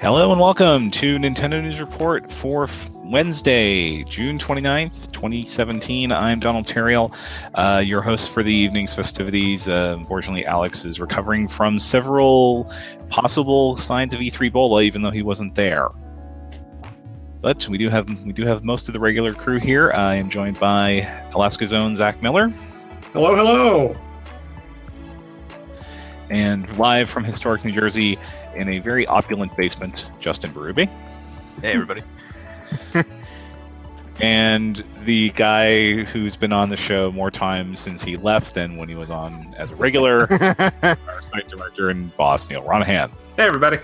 Hello and welcome to Nintendo News Report for Wednesday, June 29th, 2017. I'm Donald Theriault, uh, your host for the evening's festivities. Uh, unfortunately, Alex is recovering from several possible signs of E3 Ebola, even though he wasn't there. But we do have we do have most of the regular crew here. I am joined by Alaska's own Zach Miller. Hello, hello. And live from historic New Jersey, in a very opulent basement, Justin Berube. Hey, everybody. and the guy who's been on the show more times since he left than when he was on as a regular, site director and boss, Neal Ronaghan. Hey, everybody.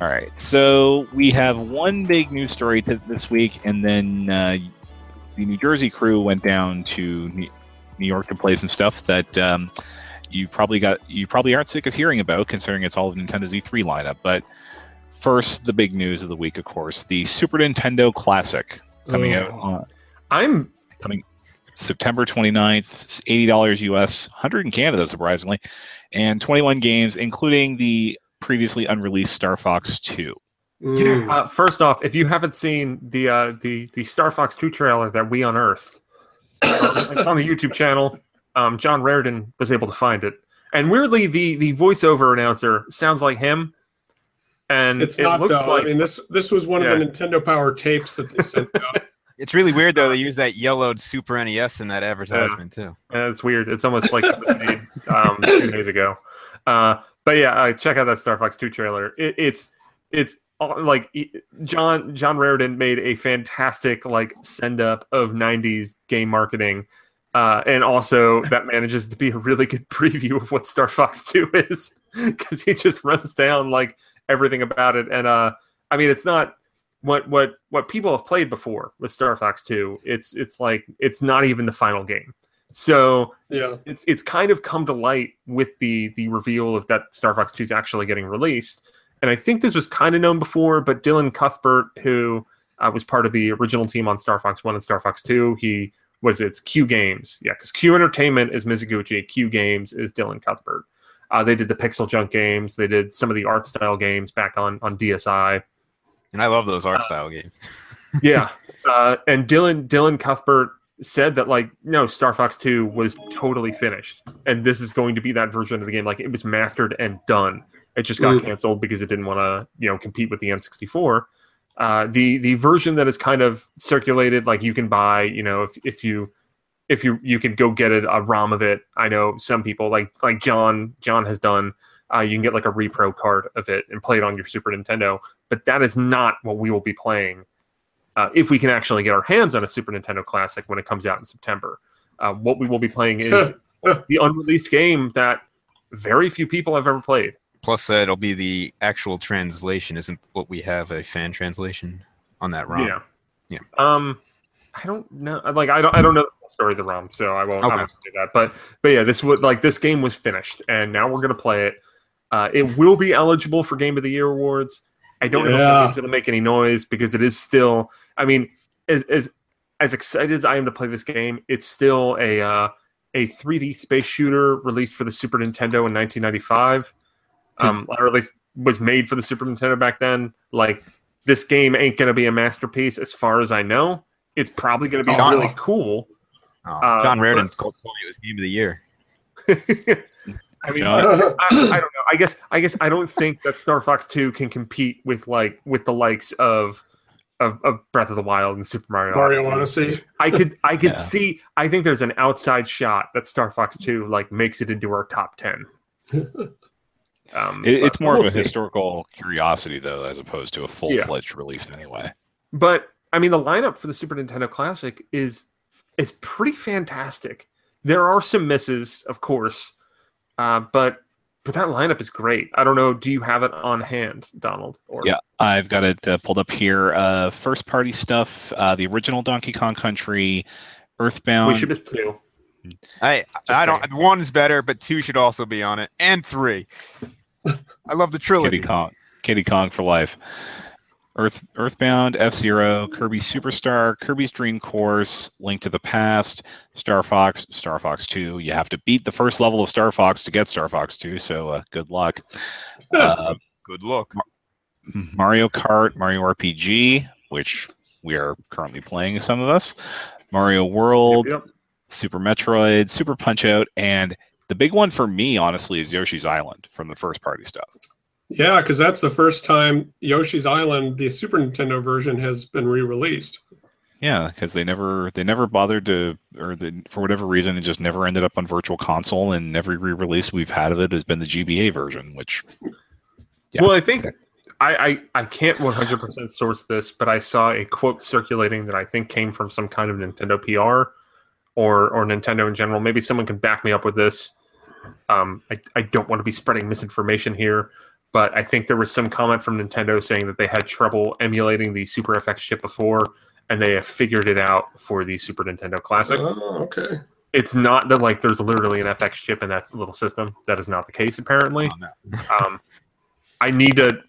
All right, so we have one big news story to this week, and then uh, the New Jersey crew went down to New York to play some stuff that um, you probably got you probably aren't sick of hearing about, considering it's all of Nintendo's E3 lineup. But first, the big news of the week, of course, the Super Nintendo Classic coming out. On, I'm coming September 29th, $80 US, 100 in Canada, surprisingly, and 21 games, including the previously unreleased Star Fox 2. Uh, first off, if you haven't seen the uh, the the Star Fox 2 trailer that we unearthed, it's on the YouTube channel um, John Rairdin was able to find it. And weirdly, the the voiceover announcer sounds like him. And it's it not looks though. Like, I mean, this this was one yeah. of the Nintendo Power tapes that they sent out. It's really weird though. They use that yellowed Super NES in that advertisement yeah. too. Yeah, it's weird. It's almost like made, um, two days ago. Uh, but yeah, uh, check out that Star Fox Two trailer. It, it's it's uh, like John John Rairdin made a fantastic like send up of '90s game marketing uh, and also, that manages to be a really good preview of what Star Fox 2 is because he just runs down like everything about it. And uh, I mean, it's not what what what people have played before with Star Fox 2. It's it's like it's not even the final game. So yeah, it's it's kind of come to light with the the reveal of that Star Fox 2 is actually getting released. And I think this was kind of known before, but Dylan Cuthbert, who uh, was part of the original team on Star Fox 1 and Star Fox 2, he what is it? It's Q Games. Yeah, because Q Entertainment is Mizuguchi. Q Games is Dylan Cuthbert. Uh, they did the Pixel Junk games. They did some of the art style games back on on DSi. And I love those art uh, style games. yeah, uh, and Dylan Dylan Cuthbert said that like no Star Fox Two was totally finished, and this is going to be that version of the game. Like it was mastered and done. It just got canceled because it didn't want to you know compete with the N64. Uh, the the version that is kind of circulated, like you can buy, you know, if if you if you you can go get it, a ROM of it. I know some people like like John John has done. Uh, you can get like a repro card of it and play it on your Super Nintendo. But that is not what we will be playing uh, if we can actually get our hands on a Super Nintendo Classic when it comes out in September. Uh, what we will be playing is the unreleased game that very few people have ever played. Plus, uh, it'll be the actual translation. Isn't what we have a fan translation on that ROM? Yeah. Yeah. Um, I don't know. Like, I don't. I don't know the story of the ROM, so I won't, okay. I won't do that. But, but yeah, this would like this game was finished, and now we're gonna play it. Uh, it will be eligible for Game of the Year awards. I don't yeah. know if it's gonna make any noise because it is still. I mean, as as as excited as I am to play this game, it's still a uh, a 3D space shooter released for the Super Nintendo in 1995 um, or at least was made for the Super Nintendo back then. Like this game ain't gonna be a masterpiece, as far as I know. It's probably gonna be oh, really cool. Oh, John um, Rairdin but, told it was game of the year. I mean, I, I, don't know. I guess I guess I don't think that Star Fox Two can compete with like with the likes of of, of Breath of the Wild and Super Mario. Mario Odyssey. Odyssey. I could I could yeah. see. I think there's an outside shot that Star Fox Two like makes it into our top ten. Um, it, it's more we'll of a see. historical curiosity, though, as opposed to a full fledged yeah. release, anyway. But I mean, the lineup for the Super Nintendo Classic is is pretty fantastic. There are some misses, of course, uh, but but that lineup is great. I don't know. Do you have it on hand, Donald? Or... Yeah, I've got it uh, pulled up here. Uh, first party stuff: uh, the original Donkey Kong Country, Earthbound. We should miss two. I I don't. One is better, but two should also be on it, and three. I love the trilogy. Kiddy Kong, Kiddy Kong for life. Earth, Earthbound, F Zero, Kirby Superstar, Kirby's Dream Course, Link to the Past, Star Fox, Star Fox 2. You have to beat the first level of Star Fox to get Star Fox 2, so uh, good luck. Uh, Good luck. Mario Kart, Mario RPG, which we are currently playing, some of us, Mario World, Yep. Super Metroid, Super Punch Out, and the big one for me, honestly, is Yoshi's Island from the first party stuff. Yeah, because that's the first time Yoshi's Island, the Super Nintendo version, has been re-released. Yeah, because they never they never bothered to, or the, for whatever reason, it just never ended up on Virtual Console, and every re-release we've had of it has been the GBA version, which Yeah. Well, I think I, I I can't 100% source this, but I saw a quote circulating that I think came from some kind of Nintendo PR or or Nintendo in general. Maybe someone can back me up with this. Um, I, I don't want to be spreading misinformation here, but I think there was some comment from Nintendo saying that they had trouble emulating the Super FX chip before, and they have figured it out for the Super Nintendo Classic. Oh, okay. It's not that like there's literally an FX chip in that little system. That is not the case apparently Oh, no. um, I need to.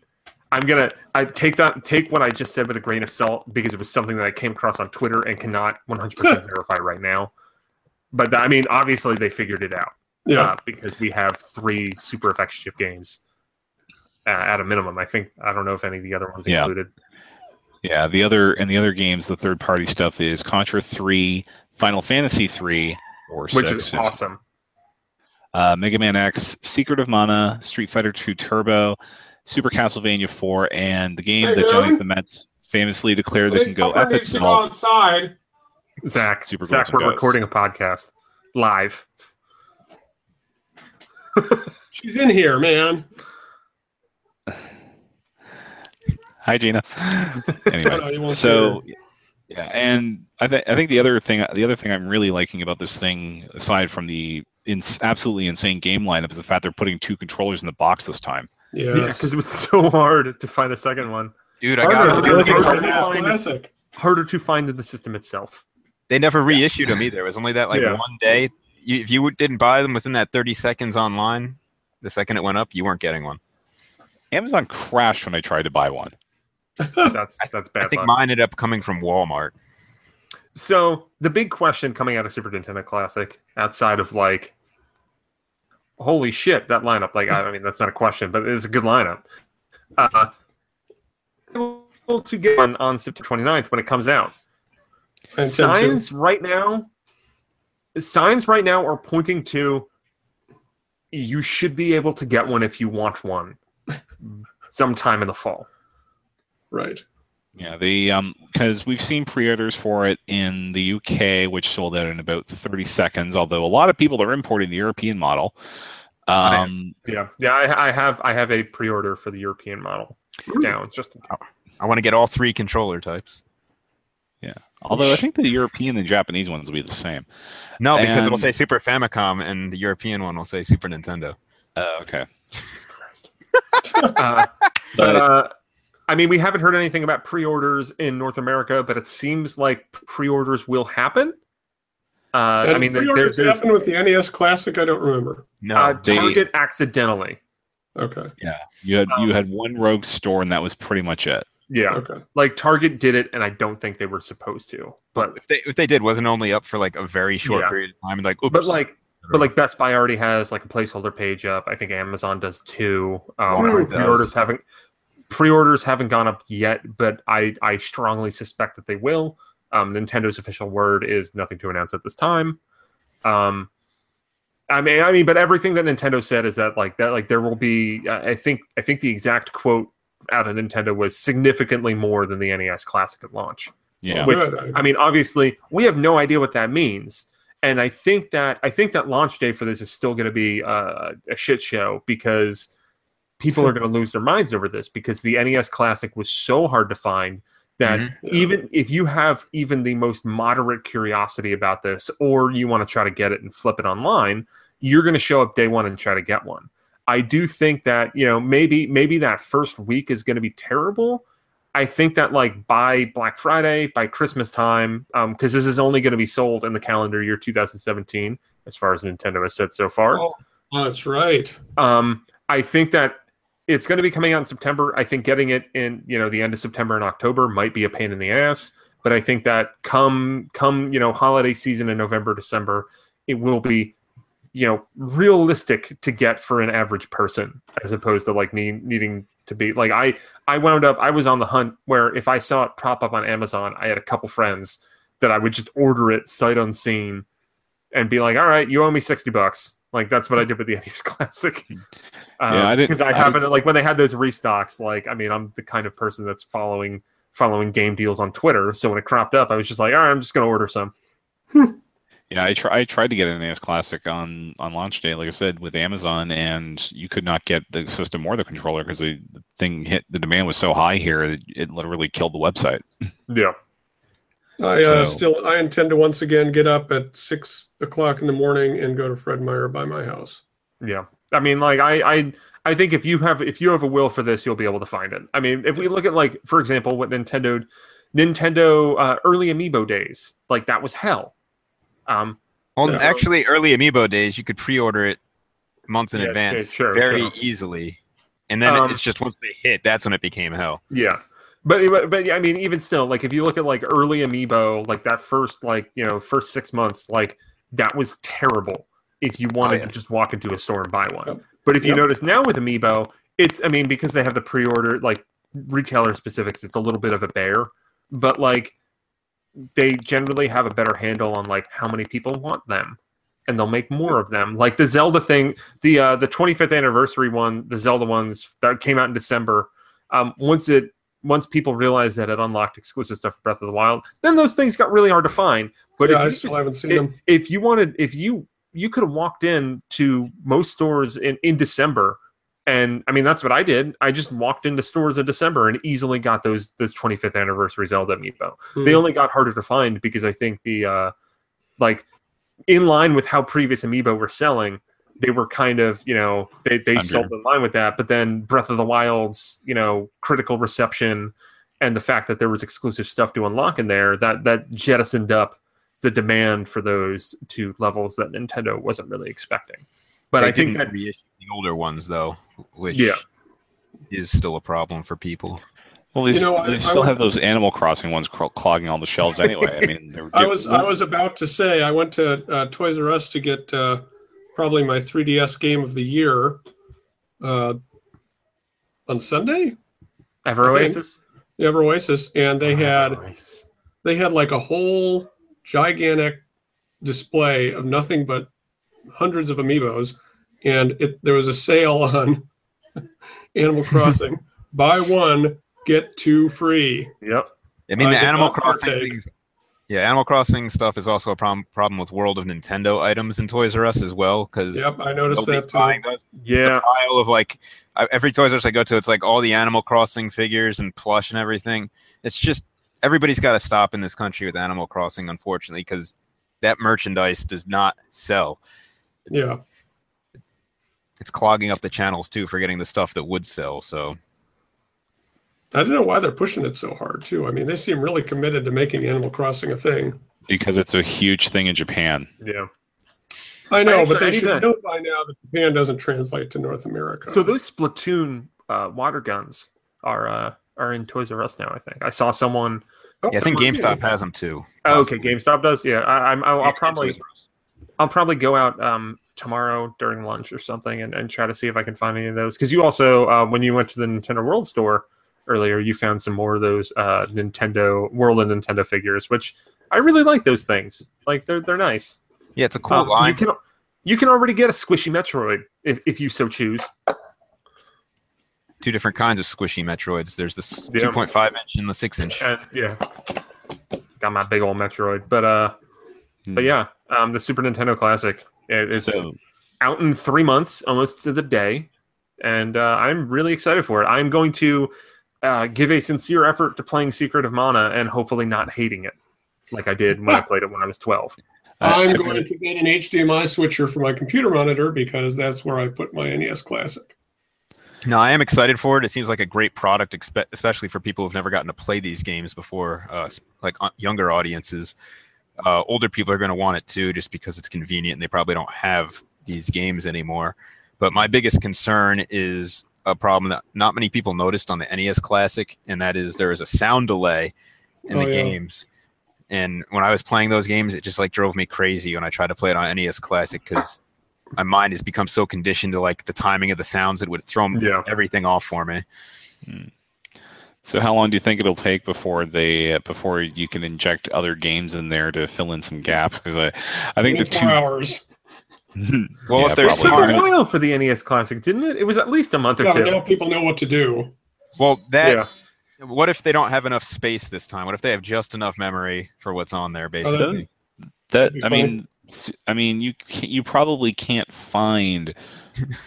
I'm gonna. I take that. Take what I just said with a grain of salt because it was something that I came across on Twitter and cannot 100 percent verify right now. But I mean, obviously they figured it out Yeah. uh, because we have three Super FX chip games uh, at a minimum. I think I don't know if any of the other ones Yeah. included. yeah, the other and the other games, the third party stuff is Contra three, Final Fantasy three, or Which six, is and, awesome. uh, Mega Man X, Secret of Mana, Street Fighter two Turbo, Super Castlevania four, and the game Hey, that Johnny man. Clements famously declared that can go Papa F needs to go outside. Zach, Super Zach, we're Ghost. recording a podcast live. She's in here, man. Hi, Gina. anyway, No, so yeah, and I think I think the other thing the other thing I'm really liking about this thing, aside from the ins- absolutely insane game lineup, is the fact they're putting two controllers in the box this time. Yeah, because it was so hard to find a second one. Dude, I Harder got to Harder get to find Hard it. classic. Harder to find in the system itself. They never reissued them either. It was only that like Yeah. one day. You, if you didn't buy them within that 30 seconds online, the second it went up, you weren't getting one. Amazon crashed when I tried to buy one. That's that's bad. I think luck. mine ended up coming from Walmart. So the big question coming out of Super Nintendo Classic, outside of like, holy shit, that lineup! Like, I mean, that's not a question, but it's a good lineup. Uh, able to get one on September 29th when it comes out. And Tim. Signs right now, signs right now are pointing to you should be able to get one if you want one sometime in the fall. Right. Yeah, the um because we've seen pre-orders for it in the UK, which sold out in about 30 seconds. Although a lot of people are importing the European model. I. Um, Yeah, yeah, I, I have I have a pre-order for the European model down just in case. I want to get all three controller types. Although I think the European and Japanese ones will be the same. No, because it'll say Super Famicom, and the European one will say Super Nintendo. Uh, okay. Uh, but But- uh, I mean, we haven't heard anything about pre-orders in North America, but it seems like pre-orders will happen. Uh, I mean, pre-orders there's happened with the NES Classic. I don't remember. No, uh, they- Target accidentally. Okay. Yeah, you had you Um, had one rogue store, and that was pretty much it. Yeah, Okay. like Target did it, and I don't think they were supposed to. But if they if they did, wasn't only up for like a very short Yeah. period of time, and like, oops, but like but like Best Buy already has like a placeholder page up. I think Amazon does too. Um, Walmart pre-orders does. haven't pre-orders haven't gone up yet, but I I strongly suspect that they will. Um, Nintendo's official word is nothing to announce at this time. Um, I mean, I mean, but everything that Nintendo said is that like that like there will be. uh, I think I think the exact quote out of Nintendo was significantly more than the NES Classic at launch. Yeah. Which- I mean, obviously, we have no idea what that means, and I think that I think that launch day for this is still going to be uh, a shit show because people are going to lose their minds over this because the NES Classic was so hard to find that Mhm. even if you have even the most moderate curiosity about this, or you want to try to get it and flip it online, you're going to show up day one and try to get one. I do think that you know maybe maybe that first week is going to be terrible. I think that like by Black Friday, by Christmas time, because this is only going to be sold in the calendar year 2017, as far as Nintendo has said so far. Oh, that's right. Um, I think that it's going to be coming out in September. I think getting it in you know the end of September and October might be a pain in the ass, but I think that come come you know holiday season in November December, it will be you know realistic to get for an average person as opposed to like need, needing to be like I I wound up I was on the hunt where if I saw it prop up on Amazon, I had a couple friends that I would just order it sight unseen and be like, all right, you owe me sixty bucks. Like that's what I did with the NES Classic. Um, Yeah, I didn't- because I, I- happened to like when they had those restocks. Like I mean, I'm the kind of person that's following following game deals on Twitter. So when it cropped up, I was just like, all right, I'm just gonna order some. Yeah, I, try, I tried to get an NES Classic on on launch day, like I said, with Amazon, and you could not get the system or the controller because the, the thing hit the demand was so high here that it literally killed the website. Yeah. I uh, So- still I intend to once again get up at six o'clock in the morning and go to Fred Meyer by my house. Yeah. I mean, like I, I I think if you have if you have a will for this, you'll be able to find it. I mean, if we look at like, for example, what Nintendo Nintendo uh, early amiibo days, like that was hell. Um Well, Yeah. actually, early amiibo days, you could pre-order it months in Yeah, advance, okay, sure, very sure. easily, and then Um, it's just once they hit, that's when it became hell. yeah. But, but but I mean, even still, like if you look at like early amiibo, like that first like you know first six months, like that was terrible. If you wanted yeah. to just walk into a store and buy one, Yep. but if you Yep. notice now with amiibo, it's I mean because they have the pre-order like retailer specifics, it's a little bit of a bear, but like they generally have a better handle on like how many people want them and they'll make more of them like the zelda thing the uh the 25th anniversary one the zelda ones that came out in december um once it once people realized that it unlocked exclusive stuff for breath of the wild then those things got really hard to find but yeah, if I still just- haven't seen if, them. if you wanted if you you could have walked in to most stores in in december and i mean that's what i did i just walked into stores in december and easily got those those 25th anniversary zelda amiibo they Hmm. only got harder to find because i think the uh like in line with how previous amiibo were selling they were kind of you know they they Under. sold in line with that but then breath of the wild's you know critical reception and the fact that there was exclusive stuff to unlock in there that that jettisoned up the demand for those to levels that nintendo wasn't really expecting but They i think didn't that reissue the older ones though, which Yeah. is still a problem for people. Well, they, You know, they I still would- have those Animal Crossing ones cro- clogging all the shelves anyway. I mean, they're, I was I was about to say I went to uh, Toys R Us to get uh, probably my 3DS game of the year uh, on Sunday. ever oasis Ever Oasis, and they had Oasis. they had like a whole gigantic display of nothing but hundreds of amiibos, and it, there was a sale on Animal Crossing: buy one get two free. yep I mean, I the did Animal Crossing partake. things. Yeah, Animal Crossing stuff is also a problem problem with World of Nintendo items in Toys R Us as well because Yep, I noticed that too. buying those. yeah The pile of like every Toys R Us I go to, it's like all the Animal Crossing figures and plush and everything. It's just everybody's got to stop in this country with Animal Crossing, unfortunately, because that merchandise does not sell. Yeah, It's clogging up the channels too for getting the stuff that would sell. So I don't know why they're pushing it so hard too. I mean, they seem really committed to making Animal Crossing a thing. because it's a huge thing in Japan. yeah I know, I but they should need know by now that Japan doesn't translate to North America. So those Splatoon uh, water guns are uh, are in Toys R Us now. I think I saw someone. Oh, yeah, I think someone- GameStop has them too. Oh, okay. GameStop does. Yeah, I, I'm. I'll, I'll probably Toys R Us. I'll probably go out um, tomorrow during lunch or something and, and try to see if I can find any of those. Because you also uh, when you went to the Nintendo World store earlier, you found some more of those uh, Nintendo World and Nintendo figures, which I really like. Those things like they're they're nice. Yeah, it's a cool Um, line. You can you can already get a squishy Metroid if, if you so choose. Two different kinds of squishy Metroids. There's the Yeah. 2.5 inch and the 6 inch. And yeah, got my big old Metroid. But uh, but yeah, um, the Super Nintendo Classic. It, it's So, out in three months, almost to the day, and uh, I'm really excited for it. I'm going to uh, give a sincere effort to playing Secret of Mana and hopefully not hating it like I did when I played it when I was 12. I'm going to get an HDMI switcher for my computer monitor because that's where I put my NES Classic. No, I am excited for it. It seems like a great product, especially for people who've never gotten to play these games before, uh, like uh, younger audiences. Uh, older people are going to want it too, just because it's convenient and they probably don't have these games anymore. But my biggest concern is a problem that not many people noticed on the NES Classic, and that is there is a sound delay in Oh, the yeah. games. And when I was playing those games, it just like drove me crazy when I tried to play it on NES Classic because my mind has become so conditioned to like the timing of the sounds it would throw Yeah. everything off for me. So how long do you think it'll take before they uh, before you can inject other games in there to fill in some gaps? Because I, I think the two. hours. Well, if Yeah, there's It took a while for the NES Classic, didn't it? It was at least a month or Yeah, two. now people know what to do. Well, that yeah. what if they don't have enough space this time? What if they have just enough memory for what's on there, basically? That Be I mean, s- I mean, you you probably can't find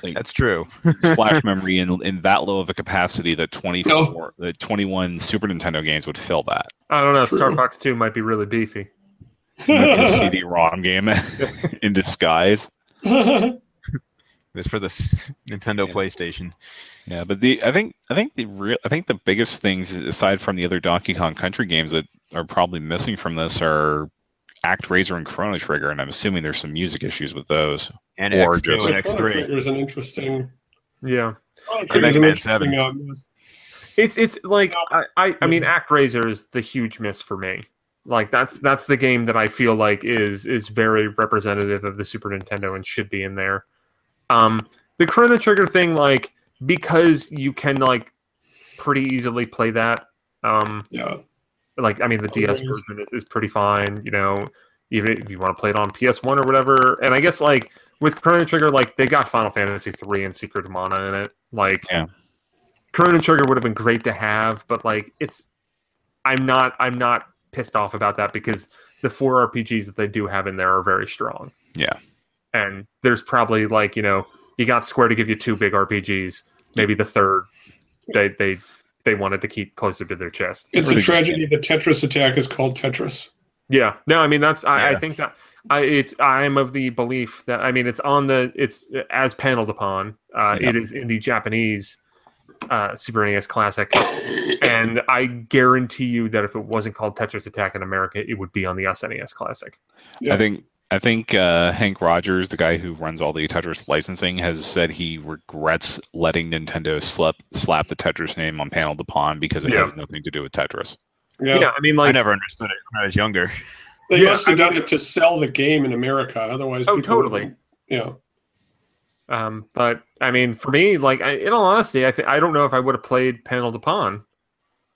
like, That's true. flash memory in in that low of a capacity that 24 that 21 Super Nintendo games would fill that. I don't know. True. Star Fox 2 might be really beefy. Might be a CD-ROM game in disguise. It's for the Nintendo Yeah. PlayStation. Yeah, but the I think I think the real I think the biggest things aside from the other Donkey Kong Country games that are probably missing from this are ActRaiser and Chrono Trigger, and I'm assuming there's some music issues with those. And Or X2 just- and X3. Trigger is an interesting. Yeah. Chrono And Mega Man 7. Um, It's it's like I, I, I mean Yeah. ActRaiser is the huge miss for me. Like that's that's the game that I feel like is is very representative of the Super Nintendo and should be in there. Um the Chrono Trigger thing, like because you can like pretty easily play that. Um yeah. Like I mean the oh, DS Always. version is, is pretty fine, you know, even if you want to play it on PS1 or whatever. And I guess like with Chrono Trigger, like they got Final Fantasy 3 and Secret of Mana in it. Like Yeah. Chrono Trigger would have been great to have, but like it's I'm not I'm not pissed off about that because the four RPGs that they do have in there are very strong. Yeah. And there's probably like, you know, you got Square to give you two big RPGs, maybe the third they they they wanted to keep closer to their chest. It's Pretty a good tragedy that Tetris Attack is called Tetris. Yeah, no, I mean that's I, I think that I it's I am of the belief that I mean it's on the it's as Panel de Pon. Uh, Yeah. It is in the Japanese uh, Super NES Classic, and I guarantee you that if it wasn't called Tetris Attack in America, it would be on the SNES Classic. Yeah. I think I think uh, Henk Rogers, the guy who runs all the Tetris licensing, has said he regrets letting Nintendo slap slap the Tetris name on Panel de Pon because it Yeah. has nothing to do with Tetris. Yeah. Yeah, I mean like I never understood it when I was younger. They Yeah, must have done it to sell the game in America. Otherwise, Oh, people totally. wouldn't- Yeah. Um, but I mean, for me, like I, in all honesty, I th- I don't know if I would have played Panel de Pon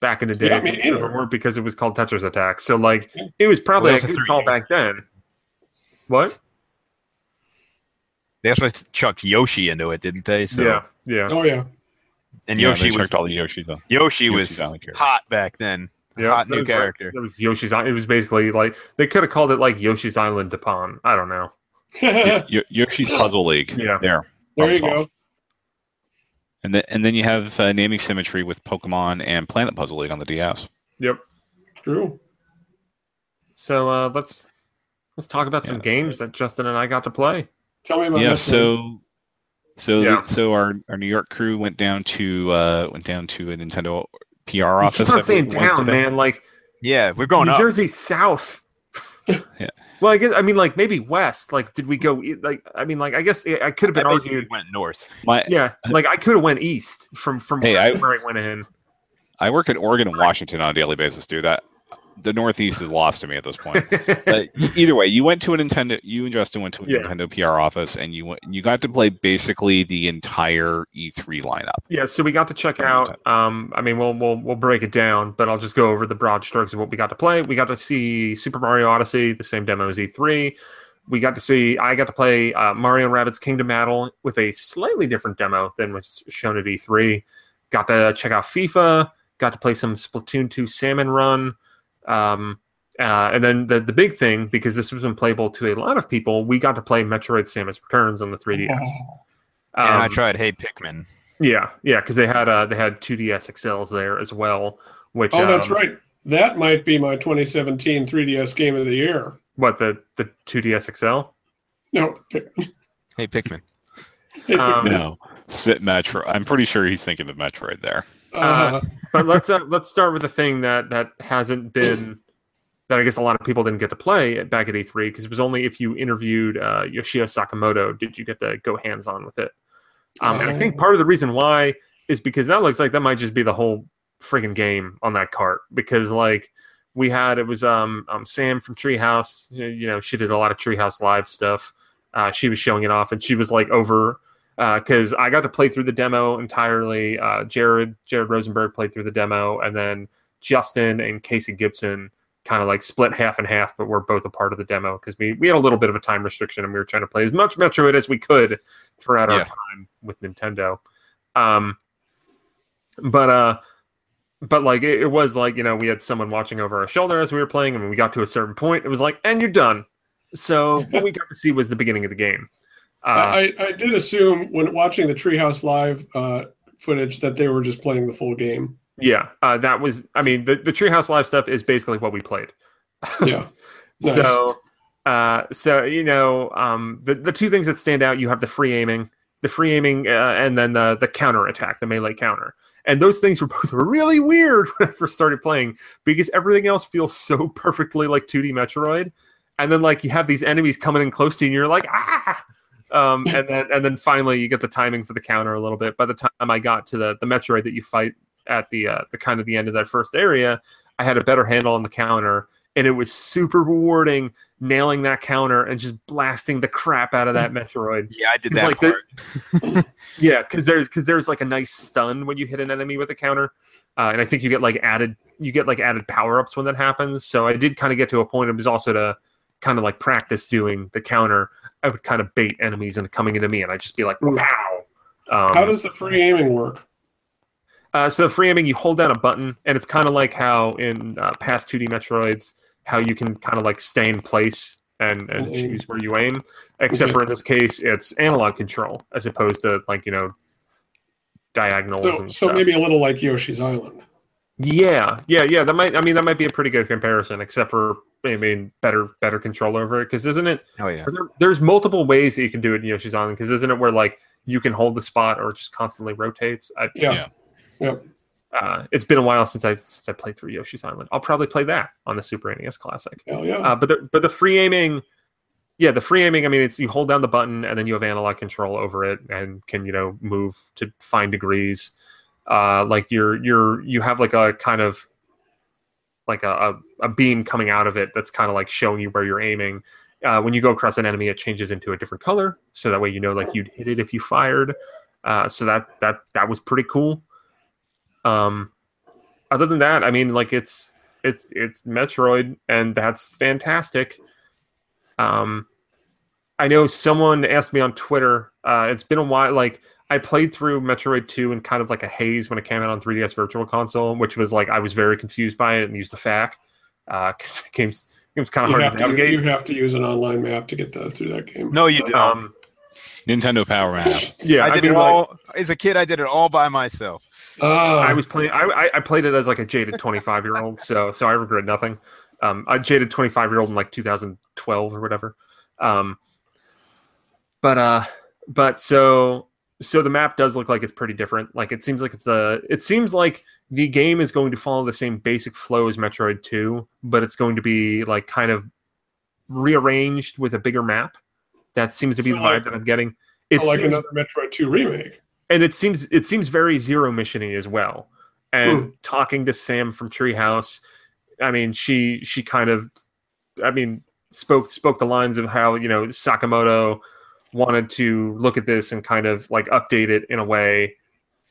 back in the day Yeah, me if it weren't because it was called Tetris Attack. So like, it was probably Well, a a good 3D. call back then. What? They also chucked Yoshi into it, didn't they? So yeah, yeah, Oh yeah. and Yeah, Yoshi they was all the Yoshi though. Yoshi Yoshi's was hot back then. yeah. hot new was right. character. It was Yoshi's. It was basically like they could have called it like Yoshi's Island Dupont. I don't know. there Y- Yoshi's Puzzle League. Yeah. There. There you Problem go. And then and then you have uh, naming symmetry with Pokemon and Planet Puzzle League on the DS. Yep. True. So uh, let's let's talk about some games that Justin and I got to play. Tell me about yeah. that. So so the- so our, our New York crew went down to uh, went down to a Nintendo PR office. Keep on that saying we town, man. Like Yeah, we're going New up. Jersey South. Yeah. Well, I guess I mean like maybe west. Like, did we go like? I mean, like I guess I could have been basically argued. went north. My Yeah, like I could have went east from from Hey, where, I- where I went in. I work in Oregon and Washington on a daily basis, dude. That the Northeast is lost to me at this point. but either way, you went to a Nintendo. You and Justin went to a Yeah. Nintendo PR office, and you went, you got to play basically the entire E3 lineup. yeah, so we got to check out. Um, I mean, we'll we'll we'll break it down, but I'll just go over the broad strokes of what we got to play. We got to see Super Mario Odyssey, the same demo as E3. We got to see. I got to play uh, Mario and Rabbids Kingdom Battle with a slightly different demo than was shown at E3. Got to check out FIFA. Got to play some Splatoon 2 Salmon Run. Um, uh, and then the, the big thing, because this was unplayable to a lot of people, we got to play Metroid Samus Returns on the 3DS. and I Um, tried Hey Pikmin. yeah, yeah, because they had uh, they had 2DS XLs there as well. Which Oh, that's um, right. That might be my 2017 3DS game of the year. What the the 2DS XL? No. pick- Hey Pikmin. pick- Um, No, sit Metro. I'm pretty sure he's thinking of Metroid there. Uh, But let's uh, let's start with the thing that that hasn't been that I guess a lot of people didn't get to play at, back at E3 because it was only if you interviewed uh, Yoshio Sakamoto did you get to go hands on with it. Um, and I think Oh. part of the reason why is because that looks like that might just be the whole freaking game on that cart because like we had it was um, um Sam from Treehouse you know she did a lot of Treehouse live stuff Uh, she was showing it off, and she was like over because I got to play through the demo entirely. Uh, Jared Jared Rosenberg played through the demo, and then Justin and Casey Gibson kind of like split half and half, but we're both a part of the demo because we we had a little bit of a time restriction, and we were trying to play as much Metroid as we could throughout our time with Nintendo. Um, but uh but like it, it was like you know we had someone watching over our shoulder as we were playing and when we got to a certain point it was like and you're done so what we got to see was the beginning of the game uh, I, I did assume when watching the Treehouse Live uh, footage that they were just playing the full game. yeah uh, that was i mean the, the treehouse live stuff is basically what we played Yeah. Nice. so uh so you know um the, the two things that stand out you have the free aiming the free aiming uh, and then the the counter attack the melee counter and those things were both really weird when i first started playing because everything else feels so perfectly like 2d metroid and then like you have these enemies coming in close to you and you're like ah um and then and then finally you get the timing for the counter a little bit by the time i got to the the metroid that you fight at the uh, the kind of the end of that first area i had a better handle on the counter and it was super rewarding nailing that counter and just blasting the crap out of that Metroid. Yeah, I did that like the- part. Yeah, because there's because there's like a nice stun when you hit an enemy with a counter, uh, and I think you get like added you get like added power ups when that happens. So I did kind of get to a point. It was also to kind of like practice doing the counter. I would kind of bait enemies into coming into me, and I'd just be like, Mm. "Wow!" Um, How does the free aiming work? Uh, so the free aiming, you hold down a button, and it's kind of like how in uh, past 2D Metroids, how you can kind of like stay in place and, and Mhm. choose where you aim. Except Okay. for in this case, it's analog control as opposed to like you know diagonals So, and so maybe a little like Yoshi's Island. Yeah, yeah, yeah. That might. I mean, that might be a pretty good comparison, except for I mean, better better control over it. Because isn't it? Oh yeah. There, there's multiple ways that you can do it in Yoshi's Island. Because isn't it where like you can hold the spot or it just constantly rotates? I, Yeah. Yeah. Yep. uh, it's been a while since I since I played through Yoshi's Island. I'll probably play that on the Super NES Classic. Oh yeah. Uh, but the, but the free aiming, yeah, the free aiming. I mean, it's you hold down the button and then you have analog control over it and can you know move to fine degrees. Uh, like you're you're you have like a kind of like a, a, beam coming out of it that's kind of like showing you where you're aiming. Uh, when you go across an enemy, it changes into a different color, so that way you know like you'd hit it if you fired. Uh, so that that that was pretty cool. Um, other than that, I mean, like it's it's it's Metroid, and that's fantastic. Um, I know someone asked me on Twitter. Uh, it's been a while. Like I played through Metroid Two in kind of like a haze when it came out on 3DS Virtual Console, which was like I was very confused by it and used a FAQ because it came it was kind of you, hard have to to, navigate. you have to use an online map to get the, through that game. No, you don't. Um, Nintendo Power Map. yeah, I did mean, it like, all as a kid. I did it all by myself. Ah, I was playing. I, I I played it as like a jaded twenty five year old, so so I regret nothing. Um, I jaded twenty five year old in like two thousand twelve or whatever. Um, but uh, but so so the map does look like it's pretty different. Like it seems like it's the it seems like the game is going to follow the same basic flow as Metroid Two, but it's going to be like kind of rearranged with a bigger map. That seems to be So the like- vibe that I'm getting. It's like another Metroid 2 remake. and it seems it seems very zero missiony as well. And Hmm. talking to Sam from Treehouse, I mean, she she kind of, I mean, spoke spoke the lines of how you know Sakamoto wanted to look at this and kind of like update it in a way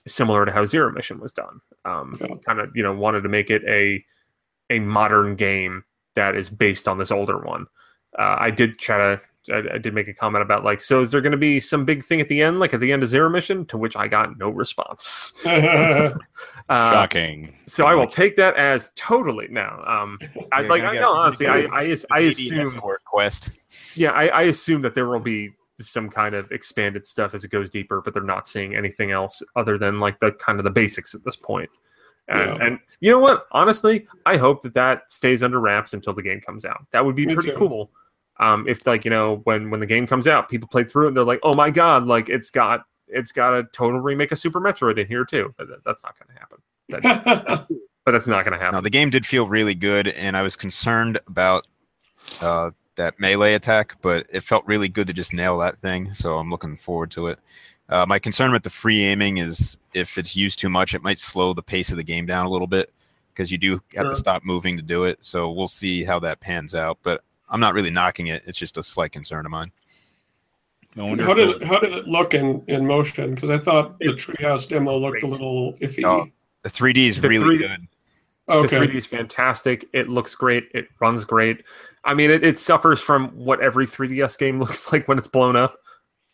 similar to how Zero Mission was done. Um, Yeah. Kind of, you know, wanted to make it a a modern game that is based on this older one. Uh, I did try to. I, I did make a comment about like, so is there going to be some big thing at the end, like at the end of Zero Mission? To which I got no response. Uh, Shocking. so I will take that as totally no. Um, I You're like I get no honestly, I I, as- I assume quest. yeah, I, I assume that there will be some kind of expanded stuff as it goes deeper, but they're not seeing anything else other than like the kind of the basics at this point. And, Yeah. and you know what? Honestly, I hope that that stays under wraps until the game comes out. That would be Me pretty too. cool. Um, if like you know when when the game comes out, people play through it and they're like, oh my god, like it's got it's got a total remake of Super Metroid in here too. But that- that's not going to happen. That- but that's not going to happen. No, the game did feel really good, and I was concerned about uh, that melee attack, but it felt really good to just nail that thing. So I'm looking forward to it. Uh, my concern with the free aiming is if it's used too much, it might slow the pace of the game down a little bit because you do have Sure. to stop moving to do it. So we'll see how that pans out. But I'm not really knocking it. It's just a slight concern of mine. No wonder How did it, how did it look in, in motion? Because I thought the It- Treehouse demo looked a little iffy. Oh, The 3D is The really 3D good. okay. The 3D is fantastic. It looks great. It runs great. I mean, it, it suffers from what every 3DS game looks like when it's blown up.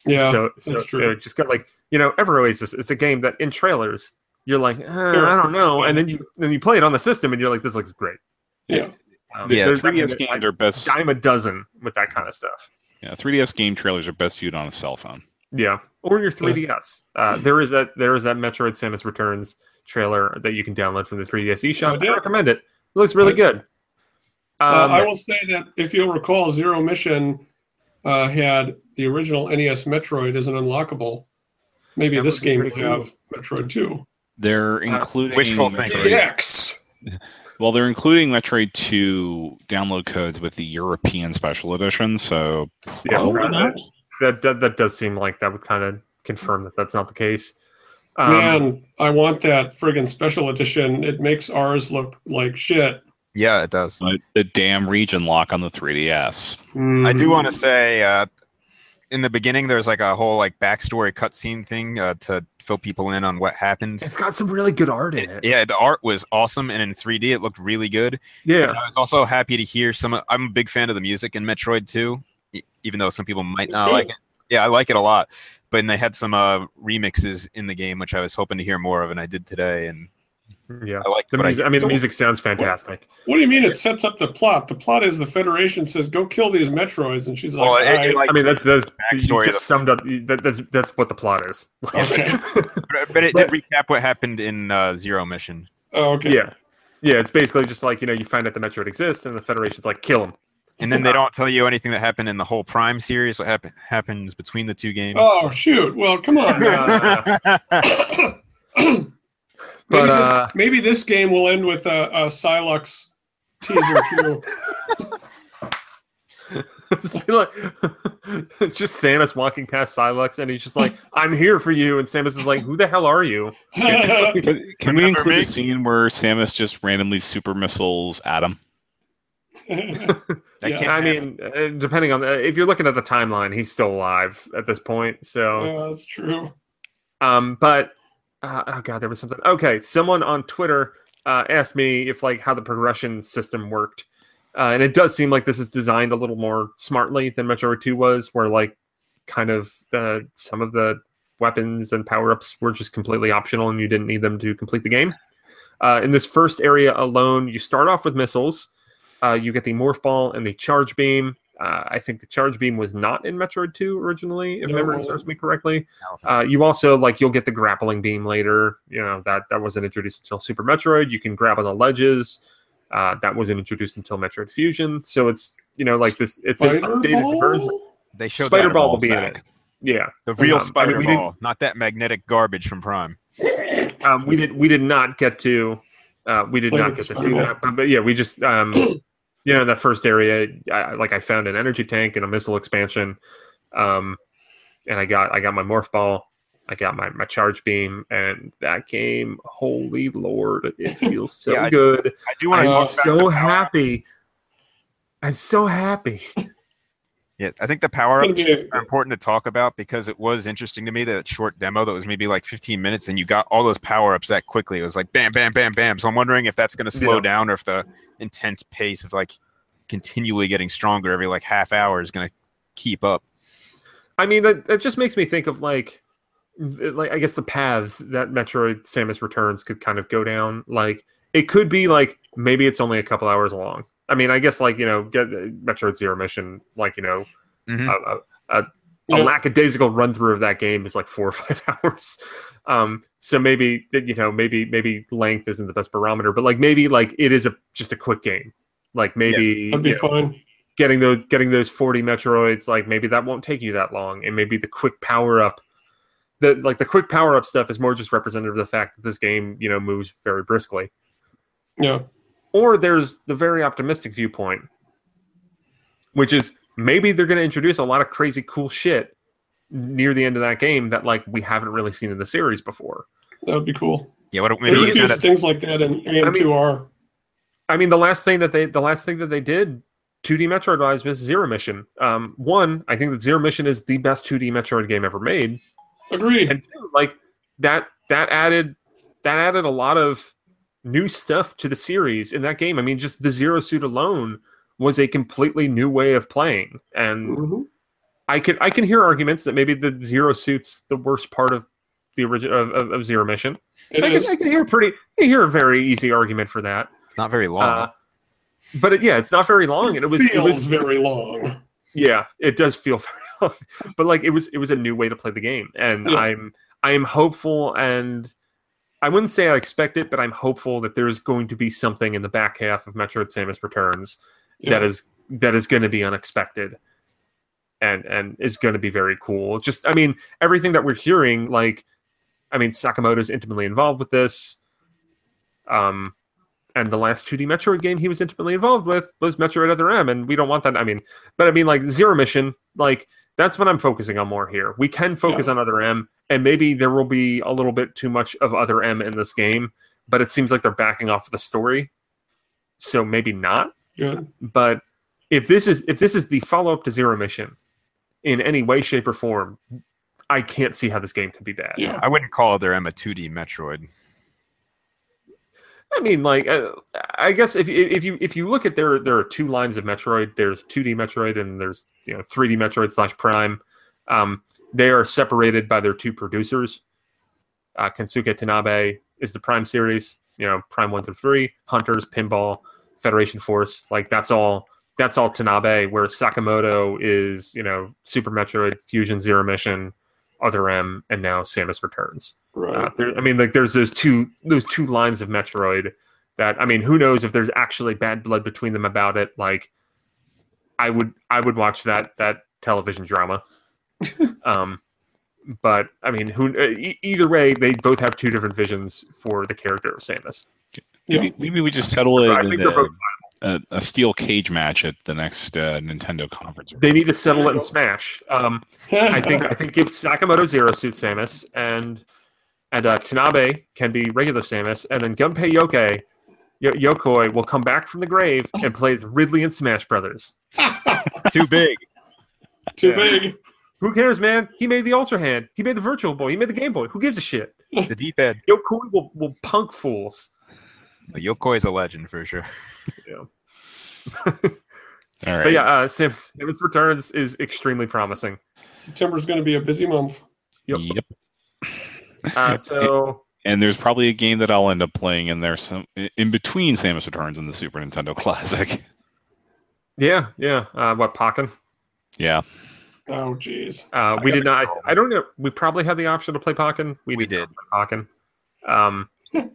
yeah, so, so that's true. just got like you know, Ever Oasis is a game that in trailers you're like, uh, Sure. I don't know, and then you then you play it on the system and you're like, this looks great. yeah. Um, Yeah, there's 3DS really a, games are best. a dime a dozen with that kind of stuff. Yeah, 3DS game trailers are best viewed on a cell phone. Yeah, or your 3DS. Uh, there is that there is that Metroid Samus Returns trailer that you can download from the 3DS I eShop. I, did. recommend it. It looks really I- good. Uh, Um, I will say that if you'll recall, Zero Mission uh, had the original NES Metroid as an unlockable. Maybe this game will cool. have Metroid 2. They're Uh, including wishful thinking. DX! Well, they're including Metroid 2 download codes with the European Special Edition, so Yeah, probably not. that, that that does seem like that would kind of confirm that that's not the case. Um, Man, I want that friggin' special edition. It makes ours look like shit. Yeah, it does. But the damn region lock on the 3DS. I do Mm. want to say, uh, in the beginning, there's like a whole like backstory cutscene thing uh, to fill people in on what happens. it's got some really good art in it. Yeah, the art was awesome, and in 3D, it looked really good. Yeah, I was also happy to hear some. I'm a big fan of the music in Metroid 2, e- even though some people might not like it. Yeah, I like it a lot. But they had some uh, remixes in the game, which I was hoping to hear more of, and I did today, and yeah. I like. The what I music, I mean, So- the music sounds fantastic. What do you mean it sets up the plot? The plot is the Federation says, go kill these Metroids. And she's like, Well, it, "Alright." it, like, I mean, that's that's backstory You just summed up. That, that's that's what the plot is. Okay. but but it did recap what happened in uh, Zero Mission. oh, okay. yeah, yeah. It's basically just like you know, you find out the Metroid exists, and the Federation's like, kill him. And then they don't tell you anything that happened in the whole Prime series. What happen- happens between the two games? Oh, shoot. Well, come on. Uh, maybe, But, this, uh, maybe this game will end with a, a Sylux teaser, too. just, like, just Samus walking past Sylux, and he's just like, "I'm here for you," and Samus is like, "Who the hell are you?" But can we Remember include me? a scene where Samus just randomly super missiles Adam? That Yeah. can't I mean, uh, depending on the, if you're looking at the timeline, he's still alive at this point. So, Yeah, that's true. um, but uh, oh god, there was something. Okay, someone on Twitter uh, asked me if like how the progression system worked, uh, and it does seem like this is designed a little more smartly than Metroid Two was, where like kind of the some of the weapons and power ups were just completely optional, and you didn't need them to complete the game. Uh, in this first area alone, you start off with missiles. Uh, you get the morph ball and the charge beam. Uh, I think the charge beam was not in Metroid 2 originally, if No. memory serves me correctly. I Uh, you also like you'll get the grappling beam later. You know that that wasn't introduced until Super Metroid. You can grab on the ledges. Uh, that wasn't introduced until Metroid Fusion. So it's you know like this. It's an Spider updated version. Ball? they showed Spider Ball ball will be in it. Yeah, the real Um, I mean, Spider we didn't- Ball, not that magnetic garbage from Prime. um, we did we did not get to uh, we did Play not get to see that but, but yeah we just um you know in that first area I, like i found an energy tank and a missile expansion um and i got i got my morph ball i got my my charge beam and that game holy lord it feels so Yeah, I- good. I do want i'm to talk about so happy. I'm so happy Yeah, I think the power ups Gonna be a- are important to talk about because it was interesting to me that short demo that was maybe like 15 minutes and you got all those power ups that quickly. It was like bam, bam, bam, bam. So I'm wondering if that's going to slow Yeah. down or if the intense pace of like continually getting stronger every like half hour is going to keep up. I mean, that, that just makes me think of like, like I guess the paths that Metroid Samus Returns could kind of go down. Like, it could be like maybe it's only a couple hours long. I mean, I guess like you know, get Metroid Zero Mission, like you know, Mhm. a, a, a, You a lackadaisical run through of that game is like four or five hours. Um, so maybe you know, maybe maybe length isn't the best barometer, but like maybe like it is a just a quick game. Like maybe That'd be fun. know, getting those getting those 40 metroids like maybe that won't take you that long and maybe the quick power up the like the quick power up stuff is more just representative of the fact that this game you know moves very briskly Yeah. Or there's the very optimistic viewpoint which is maybe they're going to introduce a lot of crazy cool shit near the end of that game that like we haven't really seen in the series before That would be cool. Yeah, what There's maybe a we few kind of things like that in AM2R. I mean, the last thing that they the last thing that they did 2D Metroid wise was Zero Mission. Um, one, I think that Zero Mission is the best 2D Metroid game ever made, Agreed. and two, like that that added that added a lot of new stuff to the series in that game. I mean, just the Zero Suit alone was a completely new way of playing, and Mhm. I can I can hear arguments that maybe the Zero Suit's the worst part of the original of, of, of Zero Mission. It I is. can, I can hear a pretty I hear a very easy argument for that. It's not very long. Uh, but it, yeah, it's not very long, and it was it was very long. yeah, it does feel very long. But like it was it was a new way to play the game, and Yeah. I'm I am hopeful, and I wouldn't say I expect it, but I'm hopeful that there's going to be something in the back half of Metroid Samus Returns that Yeah. is that is going to be unexpected and and is going to be very cool just i mean everything that we're hearing like i mean sakamoto's intimately involved with this um and the last 2d metroid game he was intimately involved with was metroid other m and we don't want that i mean but i mean like zero mission like that's what i'm focusing on more here we can focus on other m and maybe there will be a little bit too much of other m in this game but it seems like they're backing off the story so maybe not Good. but if this is if this is the follow up to Zero Mission in any way, shape, or form, I can't see how this game could be bad. Yeah. I wouldn't call Other M a 2D Metroid. I mean, like, uh, I guess if if you if you look at there, there are two lines of Metroid. There's 2D Metroid and there's you know 3D Metroid slash Prime. Um, they are separated by their two producers. Uh, Kensuke Tanabe is the Prime series. You know, Prime one through three, Hunters, Pinball, Federation Force. Like that's all. That's all Tanabe. Where Sakamoto is, you know, Super Metroid, Fusion, Zero Mission, Other M, and now Samus Returns. Right. Uh, there, I mean, like there's those two those two lines of Metroid that I mean, who knows if there's actually bad blood between them about it? Like, I would I would watch that that television drama. um, but I mean, who uh, e- either way, they both have two different visions for the character of Samus. yeah. Maybe, maybe we just settle it I think they're a, both. A, a steel cage match at the next uh, Nintendo conference. They need to settle it in Smash. Um, I think I think give Sakamoto Zero Suit Samus and and uh, Tanabe can be regular Samus, and then Gunpei Yokai Yo- Yokoi will come back from the grave and play as Ridley in Smash Brothers. Too big. Too Yeah. big. Who cares, man? He made the Ultra Hand. He made the Virtual Boy. He made the Game Boy. Who gives a shit? The D-pad. Yokoi will, will punk fools. Yokoi is a legend for sure. Yeah. All right. But yeah, uh, Samus, Samus Returns is extremely promising. September's going to be a busy month. Yep. Yep. Uh, so And there's probably a game that I'll end up playing in there some in between Samus Returns and the Super Nintendo Classic. yeah, yeah. Uh, what Pokken? Yeah. Oh, jeez. Uh, we did not. I, I don't know. We probably had the option to play Pokken. We, We did, not play Pokken. Um,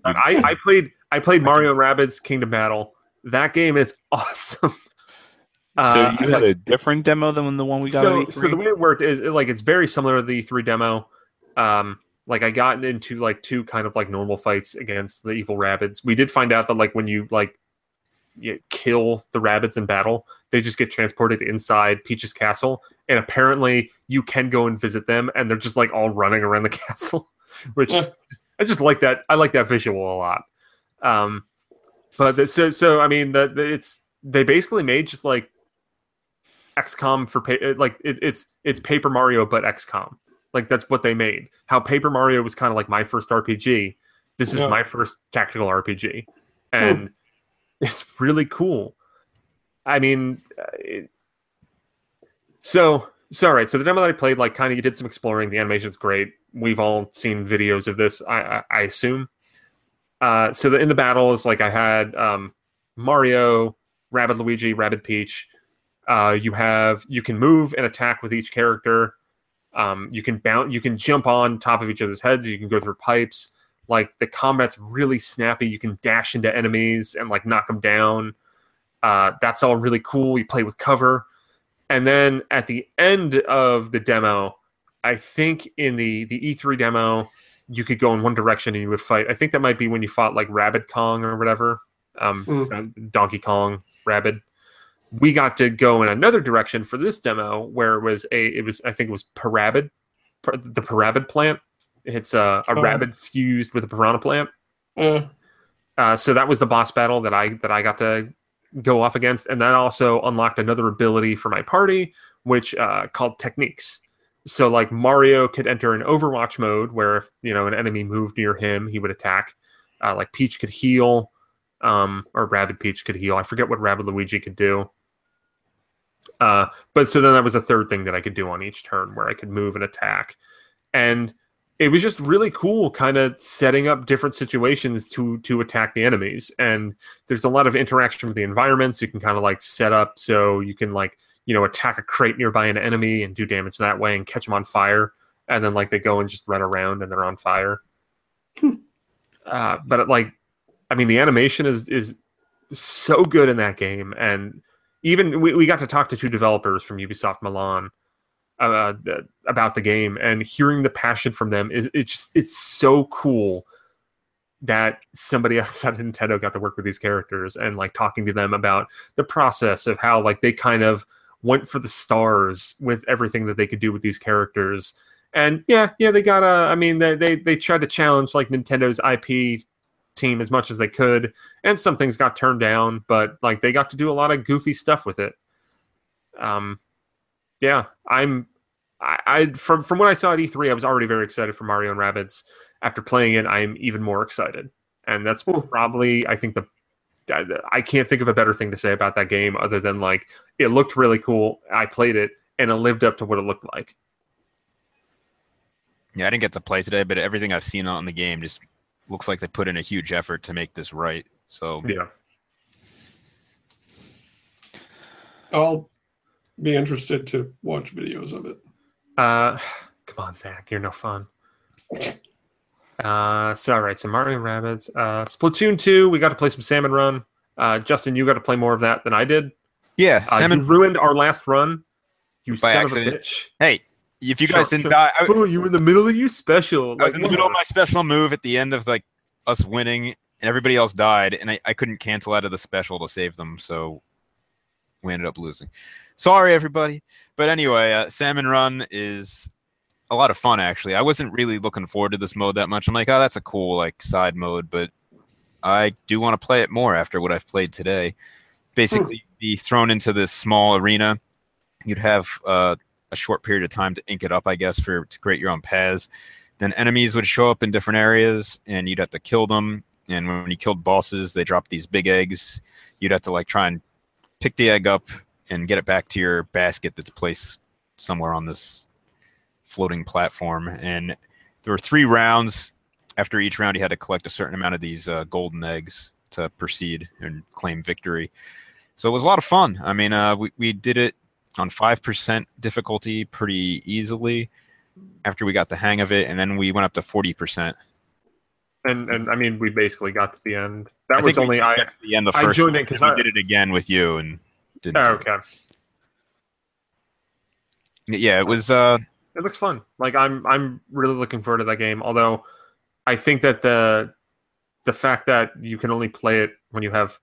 I, I played. I played Mario and Rabbids Kingdom Battle. That game is awesome. So Uh, you had a different demo than the one we got. so, at so the way it worked is like it's very similar to the E3 demo. Um, like I got into like two kind of like normal fights against the evil rabbits. We did find out that like when you like you kill the rabbits in battle, they just get transported inside Peach's castle, and apparently you can go and visit them, and they're just like all running around the castle, which Yeah. I just like that. I like that visual a lot. Um, but the, so so I mean that the it's they basically made just like XCOM for pa- uh, like it, it's it's Paper Mario but XCOM. Like that's what they made. How Paper Mario was kind of like my first RPG. This is Yeah. my first tactical RPG, and it's really cool. I mean, uh, it, so so all right. So the demo that I played, like, kind of you did some exploring. The animation's great. We've all seen videos of this. I I, I assume. Uh, so the, in the battles, like I had um, Mario, Rabbid Luigi, Rabbid Peach. Uh, you have you can move and attack with each character. Um, you can bounce, you can jump on top of each other's heads. You can go through pipes. Like the combat's really snappy. You can dash into enemies and like knock them down. Uh, that's all really cool. You play with cover, and then at the end of the demo, I think in the the E3 demo, you could go in one direction and you would fight. I think that might be when you fought like Rabbid Kong or whatever, um, uh, Donkey Kong, Rabbit. We got to go in another direction for this demo where it was a it was I think it was Parabid, the Parabid plant. It's a, a Oh. rabbit fused with a piranha plant. Uh, Uh, so that was the boss battle that I that I got to go off against, and that also unlocked another ability for my party, which uh, called techniques. So like Mario could enter an Overwatch mode where if you know an enemy moved near him, he would attack. Uh, like Peach could heal, um, or Rabbid Peach could heal. I forget what Rabbid Luigi could do. Uh, but so then that was a third thing that I could do on each turn where I could move and attack. And it was just really cool kind of setting up different situations to to attack the enemies. And there's a lot of interaction with the environments. You can kind of like set up so you can like, you know, attack a crate nearby an enemy and do damage that way and catch them on fire. And then like they go and just run around and they're on fire. uh, but like I mean the animation is is so good in that game and even we, we got to talk to two developers from Ubisoft Milan uh, about the game, and hearing the passion from them is it's just, it's so cool that somebody outside of Nintendo got to work with these characters and like talking to them about the process of how like they kind of went for the stars with everything that they could do with these characters. And yeah, yeah, they got a. I mean, they they they tried to challenge like Nintendo's IP team as much as they could, and some things got turned down, but like they got to do a lot of goofy stuff with it. Um, yeah, I'm. I, I from from what I saw at E3, I was already very excited for Mario and Rabbids. After playing it, I am even more excited, and that's probably I think the I can't think of a better thing to say about that game other than like it looked really cool. I played it and it lived up to what it looked like. Yeah, I didn't get to play today, but everything I've seen on the game just looks like they put in a huge effort to make this right. So yeah, I'll be interested to watch videos of it. Uh, come on, Zach, you're no fun. Uh, so all right, so Mario Rabbids, uh, Splatoon two, we got to play some Salmon Run. Uh, Justin, you got to play more of that than I did. yeah, Uh, Salmon. you ruined our last run. You By son accident. of a bitch. hey, if you guys Sure, didn't sure. die, I, Oh, you were in the middle of your special. I was in the middle of my special move at the end of like us winning, and everybody else died, and I, I couldn't cancel out of the special to save them, so we ended up losing. Sorry, everybody. But anyway, uh, Salmon Run is a lot of fun. Actually, I wasn't really looking forward to this mode that much. I'm like, oh, that's a cool like side mode, but I do want to play it more after what I've played today. Basically, be thrown into this small arena. You'd have uh, a short period of time to ink it up, I guess, for to create your own paths. Then enemies would show up in different areas, and you'd have to kill them. And when you killed bosses, they dropped these big eggs. You'd have to like try and pick the egg up and get it back to your basket that's placed somewhere on this floating platform. And there were three rounds. After each round, you had to collect a certain amount of these uh, golden eggs to proceed and claim victory. So it was a lot of fun. I mean, uh, we, we did it on 5% difficulty pretty easily after we got the hang of it. And then we went up to 40%. and and I mean, we basically got to the end. That I was only I. got to the end the I joined it 'cause I- did it again with you and didn't. Oh, it. okay, Yeah, it was. Uh, it looks fun. Like I'm I'm really looking forward to that game. Although I think that the the fact that you can only play it when you have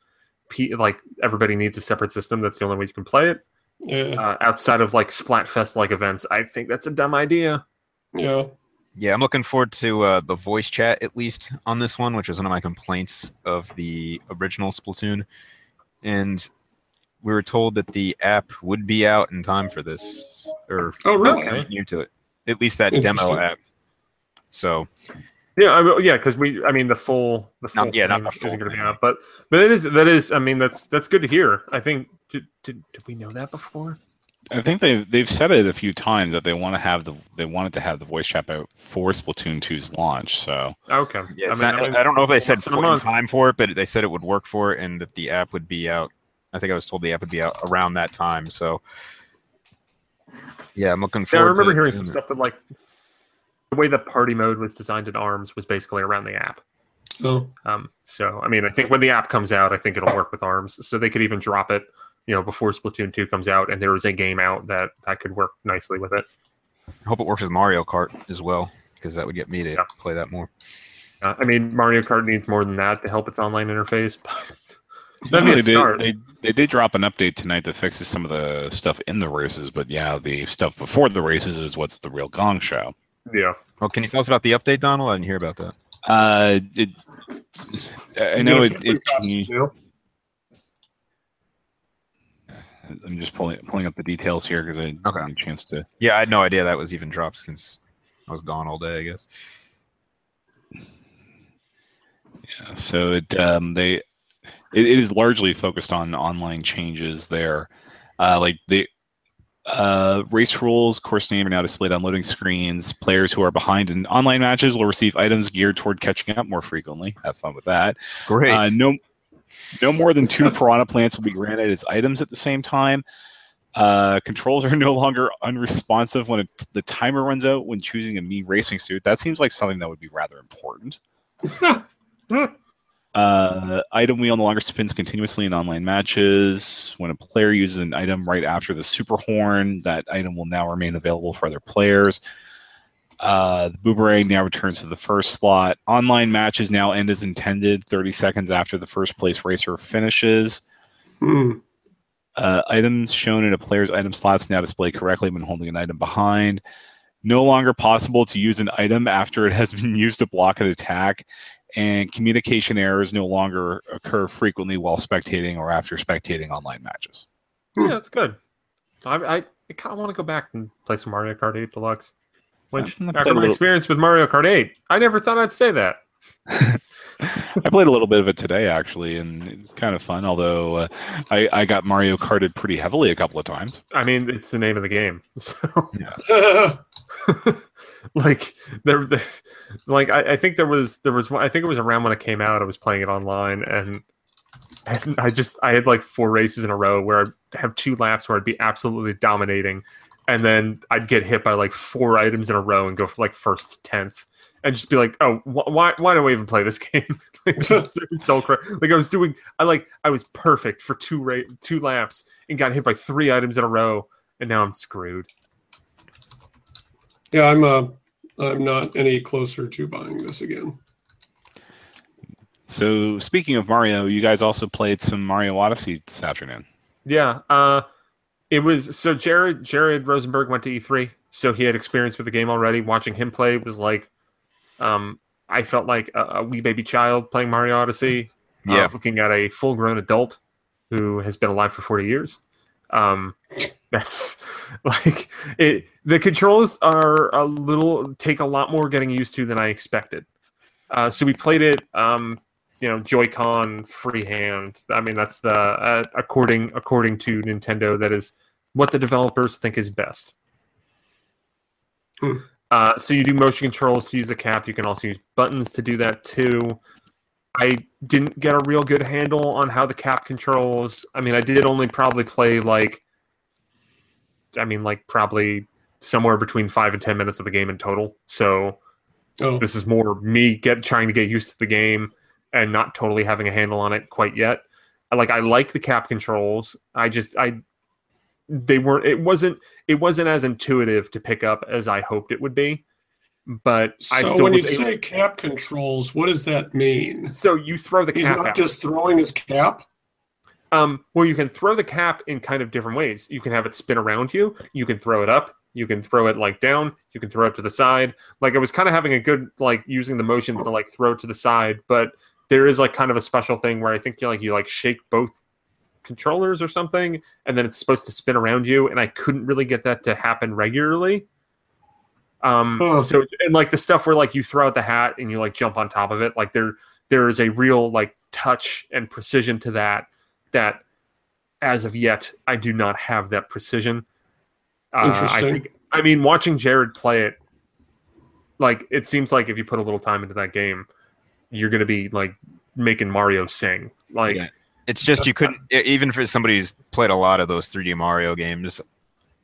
P, like everybody needs a separate system. That's the only way you can play it. Yeah, Uh, outside of like Splatfest like events, I think that's a dumb idea. yeah. yeah, I'm looking forward to uh, the voice chat at least on this one, which was one of my complaints of the original Splatoon. And we were told that the app would be out in time for this, or Oh, really? Okay. near to it. At least that demo app. So Yeah, I mean, yeah, because we, I mean, the full, the full, Not- yeah, not the full isn't going to be out, but but that is that is, I mean, that's that's good to hear. I think did did, did we know that before? I think they've they've said it a few times that they want to have the they wanted to have the voice chat out for Splatoon 2's launch. So Okay, yeah, I mean, not- that means I don't know if they said less for, in time for it, but they said it would work for it, and that the app would be out. I think I was told the app would be out around that time. So yeah, I'm looking forward. Yeah, I remember to hearing some stuff that like the way the party mode was designed in ARMS was basically around the app. Oh, Um, so I mean, I think when the app comes out, I think it'll work with ARMS. So they could even drop it, you know, before Splatoon two comes out, and there is a game out that that could work nicely with it. I hope it works with Mario Kart as well, because that would get me to Yeah. play that more. Uh, I mean, Mario Kart needs more than that to help its online interface. But that'd they, be a did, start. they they did drop an update tonight that fixes some of the stuff in the races, but yeah, the stuff before the races is what's the real gong show. yeah. Well, can you tell us about the update, Donald? I didn't hear about that. Uh, it, I know it. it You know? I'm just pulling pulling up the details here because I didn't Okay. have a chance to. Yeah, I had no idea that was even dropped since I was gone all day. I guess. Yeah, so it um, they it, it is largely focused on online changes there, uh, like the uh, race rules, course name are now displayed on loading screens. Players who are behind in online matches will receive items geared toward catching up more frequently. Have fun with that. Great. Uh, no, no more than two piranha plants will be granted as items at the same time. Uh, controls are no longer unresponsive when it, the timer runs out when choosing a me racing suit. That seems like something that would be rather important. Uh, item wheel no longer spins continuously in online matches. When a player uses an item right after the super horn, that item will now remain available for other players. Uh, the boomerang now returns to the first slot. Online matches now end as intended, 30 seconds after the first place racer finishes. Hmm. Uh, items shown in a player's item slots now display correctly when holding an item behind. No longer possible to use an item after it has been used to block an attack, and communication errors no longer occur frequently while spectating or after spectating online matches. Hmm. Yeah, that's good. I I, I kind of want to go back and play some Mario Kart 8 Deluxe. Which, Yeah, after my little- experience with Mario Kart 8, I never thought I'd say that. I played a little bit of it today, actually, and it was kind of fun. Although uh, I, I got Mario Karted pretty heavily a couple of times. I mean, it's the name of the game. So, Hmm. like, there, there like I, I think there was there was I think it was around when it came out. I was playing it online, and, and I just I had like four races in a row where I'd have two laps where I'd be absolutely dominating, and then I'd get hit by like four items in a row and go for like first to tenth, and just be like, oh, wh- why why do I even play this game? like, so cra- like I was doing, I like I was perfect for two ra- two laps and got hit by three items in a row, and now I'm screwed. Yeah, I'm uh, I'm not any closer to buying this again. So, speaking of Mario, you guys also played some Mario Odyssey this afternoon. Yeah, uh, it was so Jared Jared Rosenberg went to E3, so he had experience with the game already. Watching him play was like, um, I felt like a, a wee baby child playing Mario Odyssey. uh, Yeah. looking at a full grown adult who has been alive for forty years. Um, that's like it. The controls are a little take a lot more getting used to than I expected. Uh, so we played it. Um, you know Joy-Con freehand. I mean that's the uh, according according to Nintendo that is what the developers think is best. Hmm. Uh, so you do motion controls to use the cap. You can also use buttons to do that too. I didn't get a real good handle on how the cap controls. I mean, I did only probably play like, I mean, like probably somewhere between five and ten minutes of the game in total. So Oh, this is more me get trying to get used to the game and not totally having a handle on it quite yet. Like I like the cap controls. I just I they weren't it wasn't it wasn't as intuitive to pick up as I hoped it would be. But I so still when you able, say cap controls, what does that mean? so you throw the He's cap not out. just throwing his cap. Um, well, you can throw the cap in kind of different ways. You can have it spin around you. You can throw it up. You can throw it like down. You can throw it to the side. Like I was kind of having a good like using the motions to like throw it to the side, but there is like kind of a special thing where I think you like you like shake both controllers or something, and then it's supposed to spin around you. And I couldn't really get that to happen regularly. Um, Huh. so and like the stuff where like you throw out the hat and you like jump on top of it, like there there is a real like touch and precision to that that as of yet I do not have that precision. Uh, I Interesting. think I mean watching Jared play it, like it seems like if you put a little time into that game, you're gonna be like making Mario sing. Like Yeah. It's just you couldn't even for somebody who's played a lot of those 3D Mario games,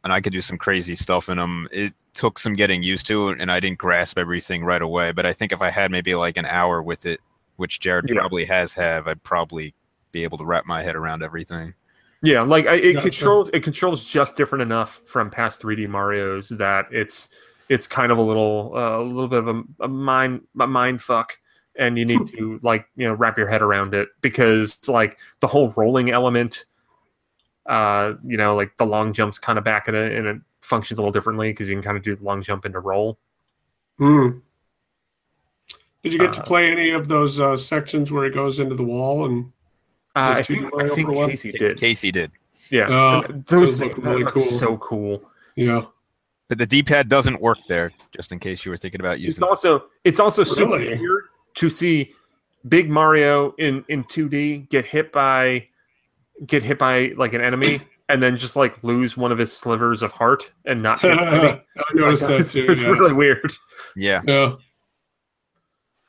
and I could do some crazy stuff in them. It took some getting used to, and I didn't grasp everything right away. But I think if I had maybe like an hour with it, which Jared Yeah. probably has have, I'd probably be able to wrap my head around everything. Yeah, like I, it Gotcha. controls it controls just different enough from past 3D Mario's that it's it's kind of a little uh, a little bit of a, a mind a mind fuck, and you need to like you know wrap your head around it because like the whole rolling element, uh, you know, like the long jumps kind of back at it and it functions a little differently because you can kind of do the long jump into roll. Hmm. Did you get to Uh, play any of those uh, sections where it goes into the wall and Uh, I think, I think for a? Casey did. Casey did. Yeah, And those those look really that look cool. so cool. Yeah. But the D-pad doesn't work there, just in case you were thinking about using. it. also it's also super weird to see big Mario in in 2D get hit by get hit by like an enemy and then just like lose one of his slivers of heart and not get. I noticed Like, that it's, too. it's Yeah. really weird. Yeah, yeah.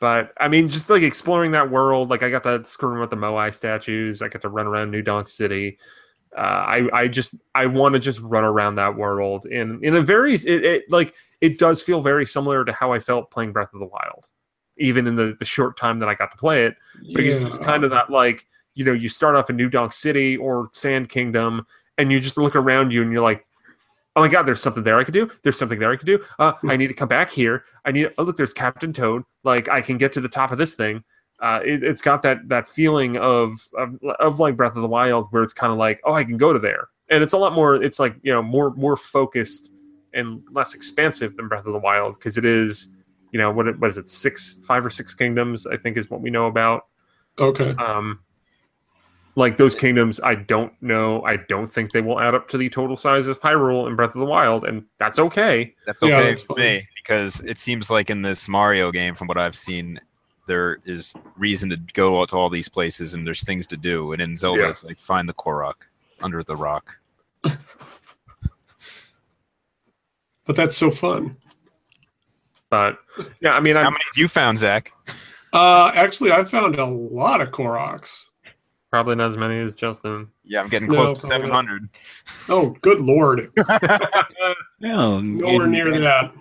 But I mean, just like exploring that world, like I got to screw with the Moai statues. I got to run around New Donk City. Uh, I I just I want to just run around that world in in a very it, it like it does feel very similar to how I felt playing Breath of the Wild, even in the the short time that I got to play it. Because it's kind of that like you know you start off in New Donk City or Sand Kingdom, and you just look around you and you're like, oh my god, there's something there I could do. There's something there I could do. Uh, I need to come back here. I need. Oh look, there's Captain Toad. Like I can get to the top of this thing. Uh, it, it's got that that feeling of, of of like Breath of the Wild, where it's kind of like, oh, I can go to there, and it's a lot more. It's like you know more more focused and less expansive than Breath of the Wild because it is, you know, what what is it, six, five or six kingdoms? I think is what we know about. Okay. Um, like those kingdoms, I don't know. I don't think they will add up to the total size of Hyrule and Breath of the Wild, and that's okay. that's Yeah, okay that's for fine. me because it seems like in this Mario game, from what I've seen, there is reason to go to all these places and there's things to do. And in Zelda, Yeah. it's like find the Korok under the rock. But that's so fun. But yeah, I mean, How I'm many have you found, Zach? Uh, actually, I found a lot of Koroks. Probably not as many as Justin. Yeah, I'm getting No, close to probably not. 700. Oh, good lord! Yeah, Nowhere and- near that.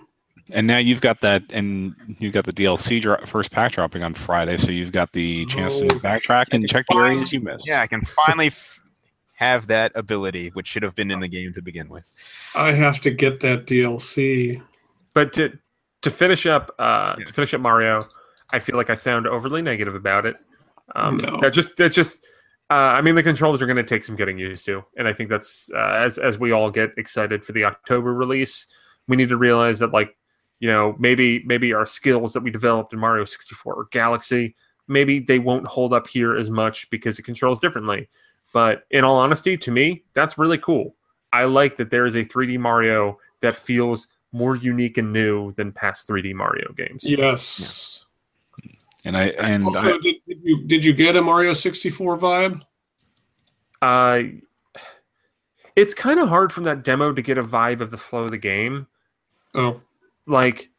And now you've got that, and you've got the DLC dro- first pack dropping on Friday, so you've got the chance to Oh. backtrack and check the areas you missed. Yeah, I can finally f- have that ability, which should have been in the game to begin with. I have to get that DLC. But to to finish up, uh, Yeah. to finish up Mario, I feel like I sound overly negative about it. Um, No. That just that just. Uh, I mean, the controls are going to take some getting used to, and I think that's uh, as as we all get excited for the October release, we need to realize that like you know maybe maybe our skills that we developed in Mario 64 or Galaxy maybe they won't hold up here as much because it controls differently. But in all honesty, to me, that's really cool. I like that there is a 3D Mario that feels more unique and new than past 3D Mario games. Yes. And I and Also, I, did, did you did you get a Mario 64 vibe? Uh, it's kind of hard from that demo to get a vibe of the flow of the game. Oh, Like,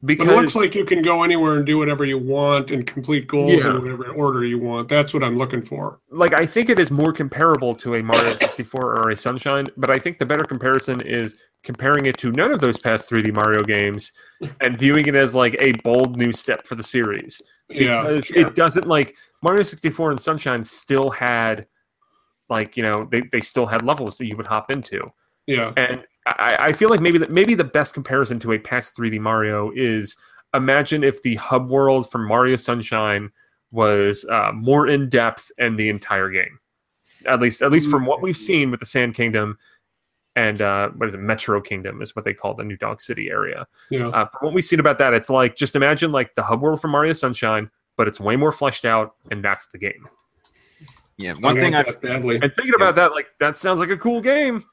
but because it looks like you can go anywhere and do whatever you want and complete goals Yeah. in whatever order you want. That's what I'm looking for. like I think it is more comparable to a Mario 64 or a Sunshine, but I think the better comparison is comparing it to none of those past 3D Mario games and viewing it as like a bold new step for the series. Yeah, Because sure. it doesn't like Mario 64 and Sunshine still had like, you know, they, they still had levels that you would hop into. yeah, And I, I feel like maybe that maybe the best comparison to a past 3D Mario is imagine if the hub world from Mario Sunshine was uh, more in depth in the entire game. At least, at least from what we've seen with the Sand Kingdom and uh, what is it, Metro Kingdom is what they call the New Donk City area. yeah. Uh, from what we've seen about that, it's like just imagine like the hub world from Mario Sunshine, but it's way more fleshed out, and that's the game. Yeah, one thing want I've that badly. And thinking about that, like that sounds like a cool game.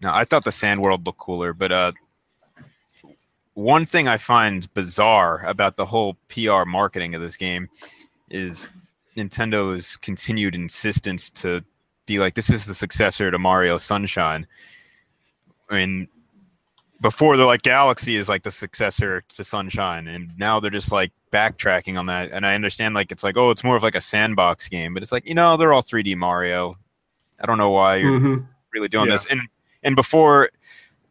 No, I thought the Sand World looked cooler, but uh, one thing I find bizarre about the whole PR marketing of this game is Nintendo's continued insistence to be like, this is the successor to Mario Sunshine. And before they're like Galaxy is like the successor to Sunshine, and now they're just like backtracking on that. And I understand like it's like, oh, it's more of like a sandbox game, but it's like, you know, they're all 3D Mario. I don't know why you're Mhm. really doing Yeah. this. And and before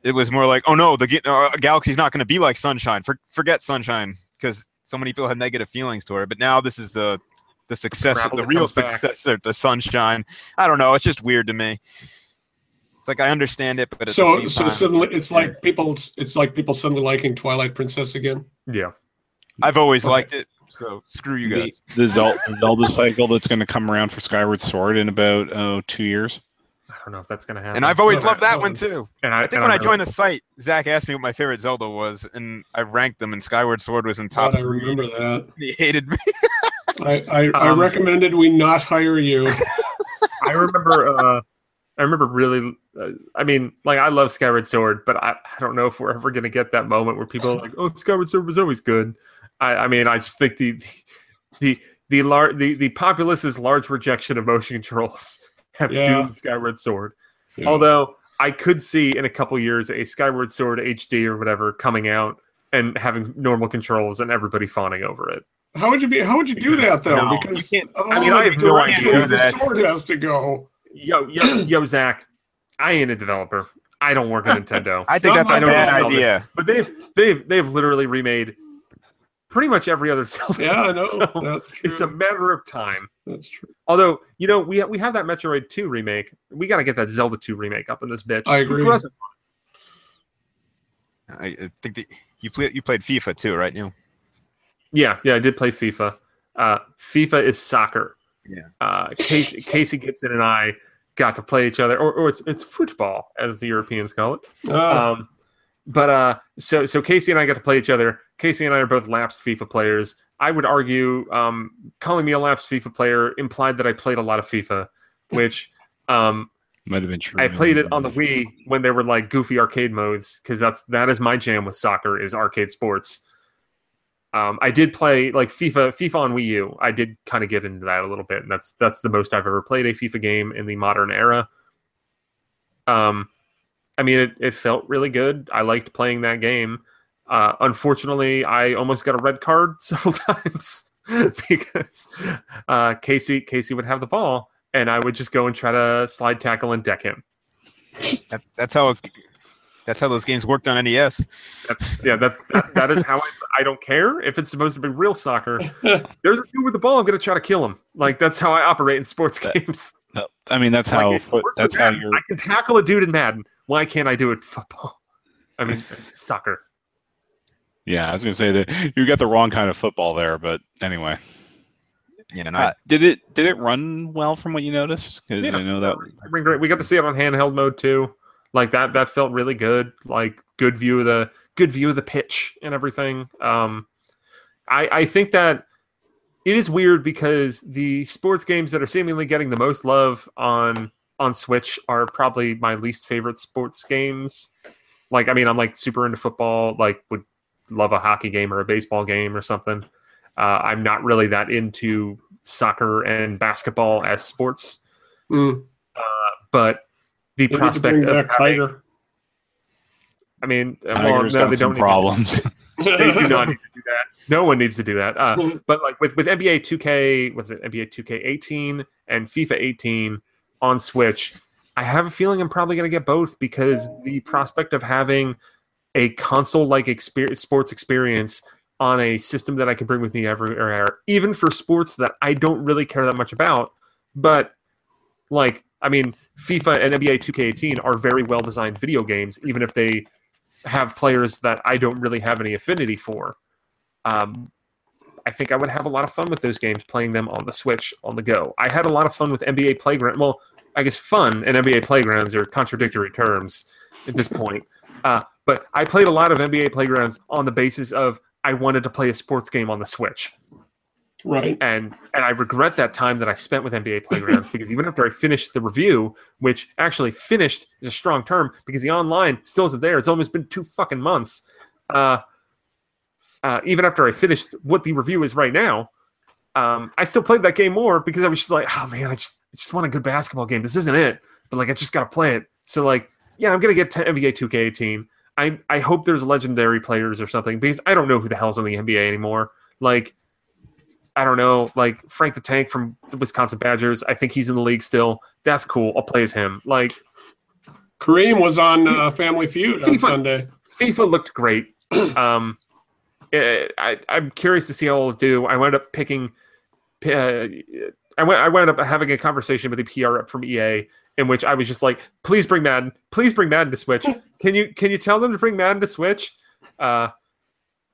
it was more like, oh no, the uh, Galaxy's not going to be like Sunshine. For, forget Sunshine because so many people have negative feelings toward it. But now this is the the success, Gravel the real comes back. successor to Sunshine. I don't know. It's just weird to me. It's like I understand it, but at So, the same so time, suddenly it's like people. It's like people suddenly liking Twilight Princess again. Yeah. I've always Okay. liked it. So screw you the, guys. the Zelda, Zelda cycle that's going to come around for Skyward Sword in about oh two years. I don't know if that's gonna happen. And I've always No, loved that no. one too. and I, I think and when I'm I joined the site, Zach asked me what my favorite Zelda was, and I ranked them, and Skyward Sword was in top God, I remember that. He hated me. I, I, I Um, recommended we not hire you. I remember. Uh, I remember really. Uh, I mean, like I love Skyward Sword, but I, I don't know if we're ever gonna get that moment where people are like, "Oh, Skyward Sword was always good." I, I mean, I just think the the the lar- the the populace's large rejection of motion controls have Yeah. doomed Skyward Sword. Yeah. Although I could see in a couple years a Skyward Sword HD or whatever coming out and having normal controls and everybody fawning over it. How would you be? How would you do that though? No, because can't- I mean, I the have no idea the sword has to go. Yo, yo, yo, Zach, I ain't a developer. I don't work at Nintendo. I think that's a my bad problem. idea. But they've they've they've literally remade pretty much every other Zelda. Yeah, I know. So That's true. it's a matter of time. That's true. Although you know we ha- we have that Metroid Two remake. We got to get that Zelda Two remake up in this bitch. I agree. Progressive- I, I think that you play, you played FIFA too, right? Neal? Yeah, yeah, I did play FIFA. Uh, FIFA is soccer. Yeah. Uh, Casey, Casey Gibson and I got to play each other, or, or it's it's football as the Europeans call it. Ah, Um, but uh, so so Casey and I got to play each other. Casey and I are both lapsed FIFA players. I would argue um, calling me a lapsed FIFA player implied that I played a lot of FIFA, which um, Might have been true. I played it on the Wii when there were like goofy arcade modes because that's that is my jam with soccer is arcade sports. Um, I did play like FIFA FIFA on Wii U. I did kind of get into that a little bit, and that's that's the most I've ever played a FIFA game in the modern era. Um, I mean, it, it felt really good. I liked playing that game. Uh, unfortunately, I almost got a red card several times because uh, Casey Casey would have the ball, and I would just go and try to slide tackle and deck him. That, that's how that's how those games worked on NES. That's, yeah, that, that that is how I, I don't care if it's supposed to be real soccer. There's a dude with the ball. I'm gonna try to kill him. Like that's how I operate in sports That- games. No, I mean, that's how it foot, that's how you're. I can tackle a dude in Madden. Why can't I do it in football? I mean, soccer. Yeah, I was gonna say that you got the wrong kind of football there, but anyway. Yeah, and I, Uh, did it did it run well from what you noticed? Because Yeah. I know that I mean, great. We got to see it on handheld mode too. Like that, that felt really good. Like good view of the good view of the pitch and everything. Um, I I think that it is weird because the sports games that are seemingly getting the most love on on Switch are probably my least favorite sports games. Like, I mean, I'm like super into football. Like, would love a hockey game or a baseball game or something. Uh, I'm not really that into soccer and basketball as sports mm, but the they prospect bring of back having, Tiger. I mean, uh, well, no, they don't need problems. To, they do not need to do that. No one needs to do that. Uh, but like with with NBA 2K, what's it? NBA 2K18 and FIFA 18 on Switch, I have a feeling I'm probably going to get both because the prospect of having a console-like experience, sports experience on a system that I can bring with me everywhere, even for sports that I don't really care that much about, but like I mean, FIFA and NBA 2K18 are very well designed video games, even if they have players that I don't really have any affinity for. Um, I think I would have a lot of fun with those games playing them on the Switch on the go. I had a lot of fun with NBA Playground. Well, I guess fun and NBA Playgrounds are contradictory terms at this point. Uh, but I played a lot of NBA Playgrounds on the basis of I wanted to play a sports game on the Switch Right. and and I regret that time that I spent with NBA Playgrounds because even after I finished the review, which actually finished is a strong term because the online still isn't there. It's almost been two fucking months. Uh, uh, even after I finished what the review is right now, um, I still played that game more because I was just like, oh man, I just I just want a good basketball game. This isn't it, but like I just gotta play it. So like, yeah, I'm gonna get to NBA 2K18. I I hope there's legendary players or something because I don't know who the hell's in the NBA anymore. Like. I don't know, like Frank the Tank from the Wisconsin Badgers. I think he's in the league still. That's cool. I'll play as him. Like Kareem was on uh, Family Feud on FIFA. Sunday. FIFA looked great. um, eh, I, I'm curious to see how it'll do. I wound up picking. Uh, I went. I wound up having a conversation with the PR rep from EA in which I was just like, "Please bring Madden. Please bring Madden to Switch. Can you can you tell them to bring Madden to Switch?" Uh,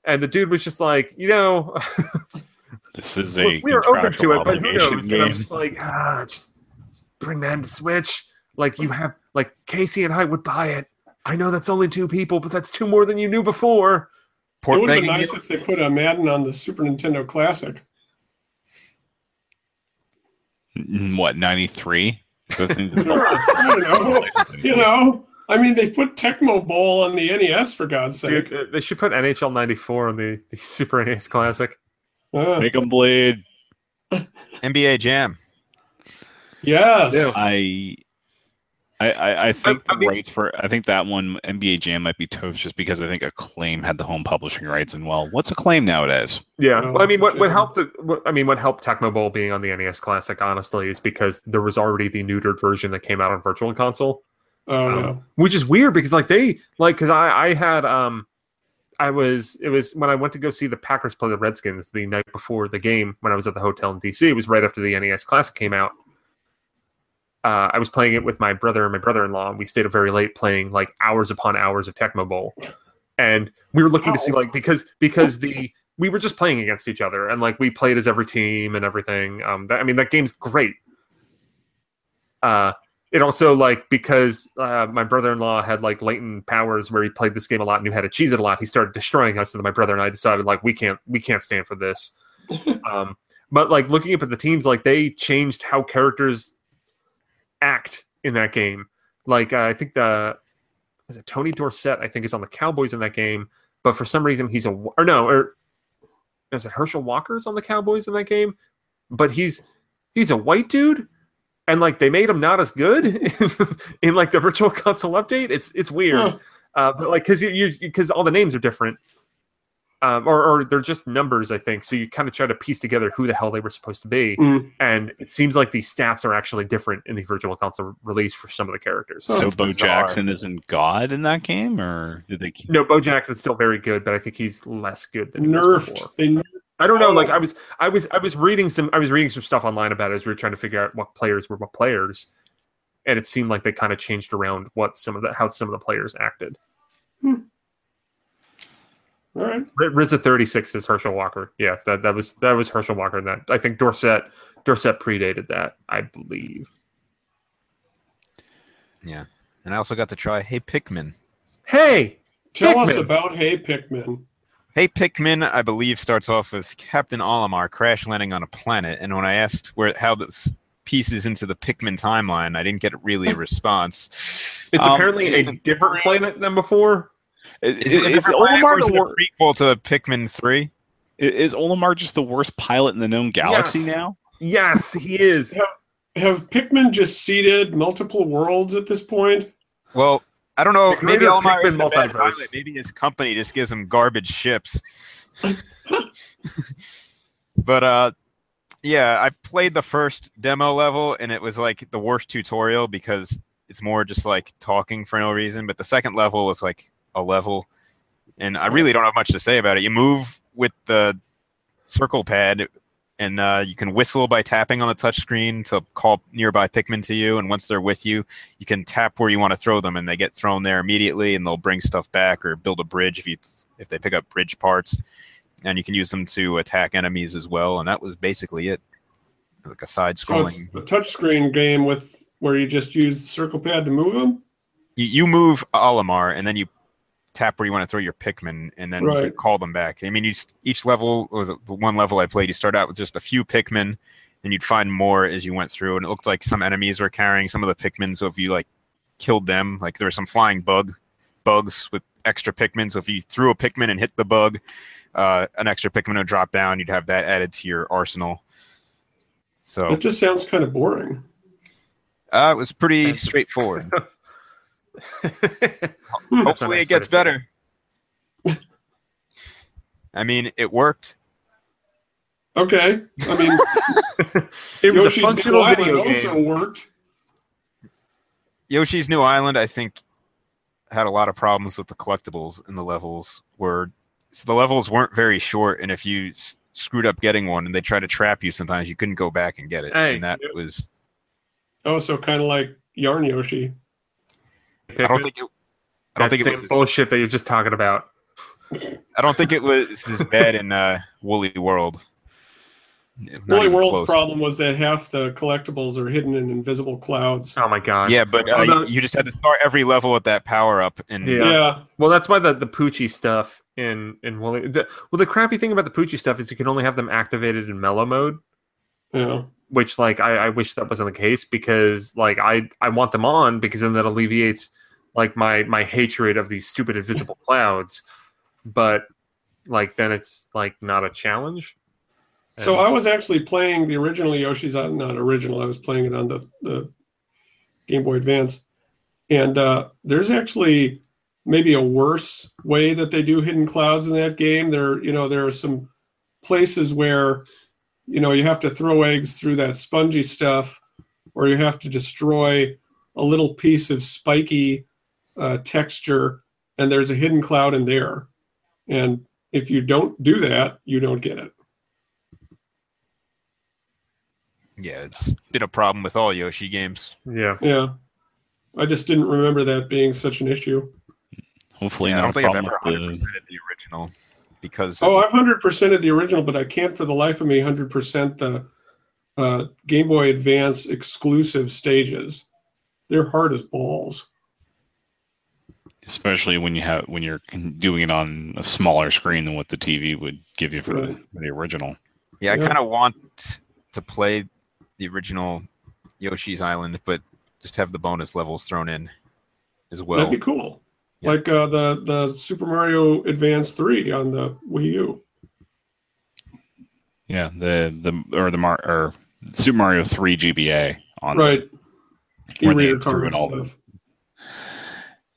and the dude was just like, "You know, this is a we are open to it, but who obligation knows?" And I was game. just like, "Ah, just, just bring Madden to Switch. Like you have, like Casey and I would buy it. I know that's only two people, but that's two more than you knew before." It would have been nice if they put a Madden on the Super Nintendo Classic. What ninety three? Those I don't know. You know, I mean, they put Tecmo Bowl on the NES for God's sake. Dude, they should put NHL '94 on the, the Super NES Classic. Uh, Make them bleed. NBA Jam. yes. Yeah. I. I, I, I think I the mean- rights for I think that one NBA Jam might be toast just because I think Acclaim had the home publishing rights and well what's Acclaim nowadays? Yeah, Oh, well, I mean, what, what helped? The, what, I mean, what helped Tecmo Bowl being on the NES Classic, honestly, is because there was already the neutered version that came out on Virtual Console. Oh Um, no. which is weird because like they like because I I had um I was it was when I went to go see the Packers play the Redskins the night before the game when I was at the hotel in DC. It was right after the NES Classic came out. Uh, I was playing it with my brother and my brother-in-law, and we stayed up very late playing like hours upon hours of Tecmo Bowl, and we were looking to see like because because the we were just playing against each other, and like we played as every team and everything. Um, that, I mean that game's great. Uh, it also like because uh, my brother-in-law had like latent powers where he played this game a lot and knew how to cheese it a lot he started destroying us and then my brother and i decided like we can't we can't stand for this. Um, but like looking up at the teams like they changed how characters act in that game. Like uh, i think the is it tony dorsett i think is on the cowboys in that game but for some reason he's a or no or is it herschel walker's on the cowboys in that game? But he's he's a white dude and like they made him not as good in, like the virtual console update it's it's weird Huh. uh, but like because you you because all the names are different um, or, or they're just numbers i think so you kind of try to piece together who the hell they were supposed to be Mm. and it seems like the stats are actually different in the virtual console release for some of the characters so that's Bo bizarre. Jackson isn't God in that game, or did they? Keep... no bo jackson's still very good but i think he's less good than he was before. Nerfed. They nerfed. I don't know. Oh. Like I was, I was, I was reading some, I was reading some stuff online about it as we were trying to figure out what players were what players, and it seemed like they kind of changed around what some of the how some of the players acted. Hmm. All right. R- RZA thirty six is Herschel Walker. Yeah, that that was that was Herschel Walker. And that I think Dorsett Dorsett predated that. I believe. Yeah. And I also got to try Hey Pikmin. Hey, Tell us about Hey Pikmin. Hey Pikmin, I believe, starts off with Captain Olimar crash landing on a planet. And when I asked where how this pieces into the Pikmin timeline, I didn't get really a response. it's Um, apparently a different planet than before. Is, Is it is different planet or Olimar the it a wor- prequel to Pikmin 3? is Olimar just the worst pilot in the known galaxy Yes. now? Yes, he is. Have Pikmin just seeded multiple worlds at this point? Well, I don't know. Maybe greater is multiverse. pilot. Maybe his company just gives him garbage ships. but uh, yeah, I played the first demo level, and it was like the worst tutorial because it's more just like talking for no reason. But the second level was like a level, and I really don't have much to say about it. You move with the circle pad. And uh, you can whistle by tapping on the touchscreen to call nearby Pikmin to you. And once they're with you, you can tap where you want to throw them and they get thrown there immediately and they'll bring stuff back or build a bridge if you if they pick up bridge parts and you can use them to attack enemies as well and that was basically it like a side So scrolling a touchscreen game with where you just use the circle pad to move them. you, you move Olimar and then you tap where you want to throw your Pikmin and then you Right. call them back. I mean, you s- each level or the, the one level I played, you start out with just a few Pikmin, and you'd find more as you went through. And it looked like some enemies were carrying some of the Pikmin. So if you like killed them, like there were some flying bug bugs with extra Pikmin. So if you threw a Pikmin and hit the bug, uh, an extra Pikmin would drop down. You'd have that added to your arsenal. So It just sounds kind of boring. uh, it was pretty straightforward. Hmm. Hopefully, it gets better. I mean, it worked. Okay. I mean, It was Yoshi's a New functional Island video also game. worked. Yoshi's New Island, I think, had a lot of problems with the collectibles in the levels. Where so the levels weren't very short, and if you s- screwed up getting one, and they tried to trap you, sometimes you couldn't go back and get it, Hey, and that yep. was. Oh, so kind of like Yarn Yoshi. I don't think it. I don't That think it was. bullshit that you're just talking about. I don't think it was as bad in uh, Woolly World. Not Woolly World's close. problem was that half the collectibles are hidden in invisible clouds. Oh my god. Yeah, but uh, Although- you just had to start every level with that power up, and Yeah. Yeah. Well, that's why the the Poochy stuff in in Woolly. The, well, the crappy thing about the Poochy stuff is you can only have them activated in mellow mode. Yeah. Which like I, I wish that wasn't the case because like I I want them on because then that alleviates like my my hatred of these stupid invisible clouds, but like then it's like not a challenge. So And- I was actually playing the original Yoshi's on not original. I was playing it on the, the Game Boy Advance, and uh, there's actually maybe a worse way that they do hidden clouds in that game. There, you know, there are some places where you know you have to throw eggs through that spongy stuff, or you have to destroy a little piece of spiky uh, texture, and there's a hidden cloud in there. And if you don't do that, you don't get it. Yeah, it's been a problem with all Yoshi games. yeah. Yeah. I just didn't remember that being such an issue. Hopefully, Yeah, I don't a think I've ever with 100 the- the original because Oh, I've hundred percent of the original, but I can't for the life of me hundred percent the uh, Game Boy Advance exclusive stages. They're hard as balls. especially when you have when you're doing it on a smaller screen than what the TV would give you for the, Right. for the original. yeah, I Yeah. kind of want to play the original Yoshi's Island, but just have the bonus levels thrown in as well. That'd be cool. Yeah. Like uh, the the Super Mario Advance three on the Wii U. Yeah, the the or the Mar or Super Mario Three GBA on Right. Where they E-reader threw card in all the-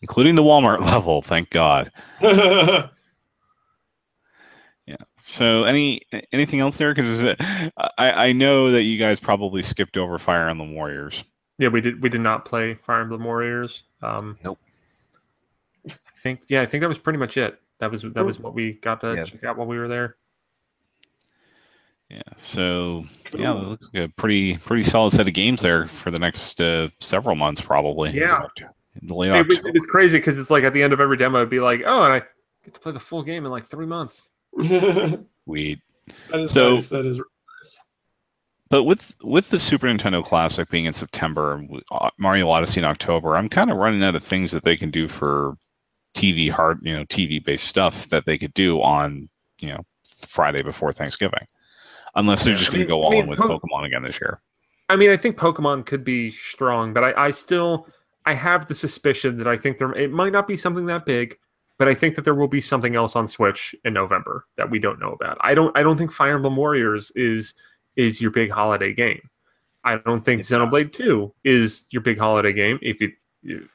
including the Walmart level. Thank God. Yeah. So any anything else there? Because I I know that you guys probably skipped over Fire Emblem Warriors. Yeah, we did. We did not play Fire Emblem Warriors. Um, Nope. I think. Yeah, I think that was pretty much it. That was that was what we got to Yeah. check out while we were there. Yeah. So yeah, it looks like a pretty pretty solid set of games there for the next uh, several months probably. Yeah. In the late It, was- it was crazy because it's like at the end of every demo, it'd be like, oh, and I get to play the full game in like three months. that We is So- nice. That is But with with the Super Nintendo Classic being in September, uh, Mario Odyssey in October, I'm kind of running out of things that they can do for TV hard, you know, TV based stuff that they could do on, you know, Friday before Thanksgiving, unless they're just going to go I all mean, in with Po- Pokemon again this year. I mean, I think Pokemon could be strong, but I, I still I have the suspicion that I think there it might not be something that big, but I think that there will be something else on Switch in November that we don't know about. I don't I don't think Fire Emblem Warriors is is your big holiday game. I don't think It's not. Xenoblade Two is your big holiday game if it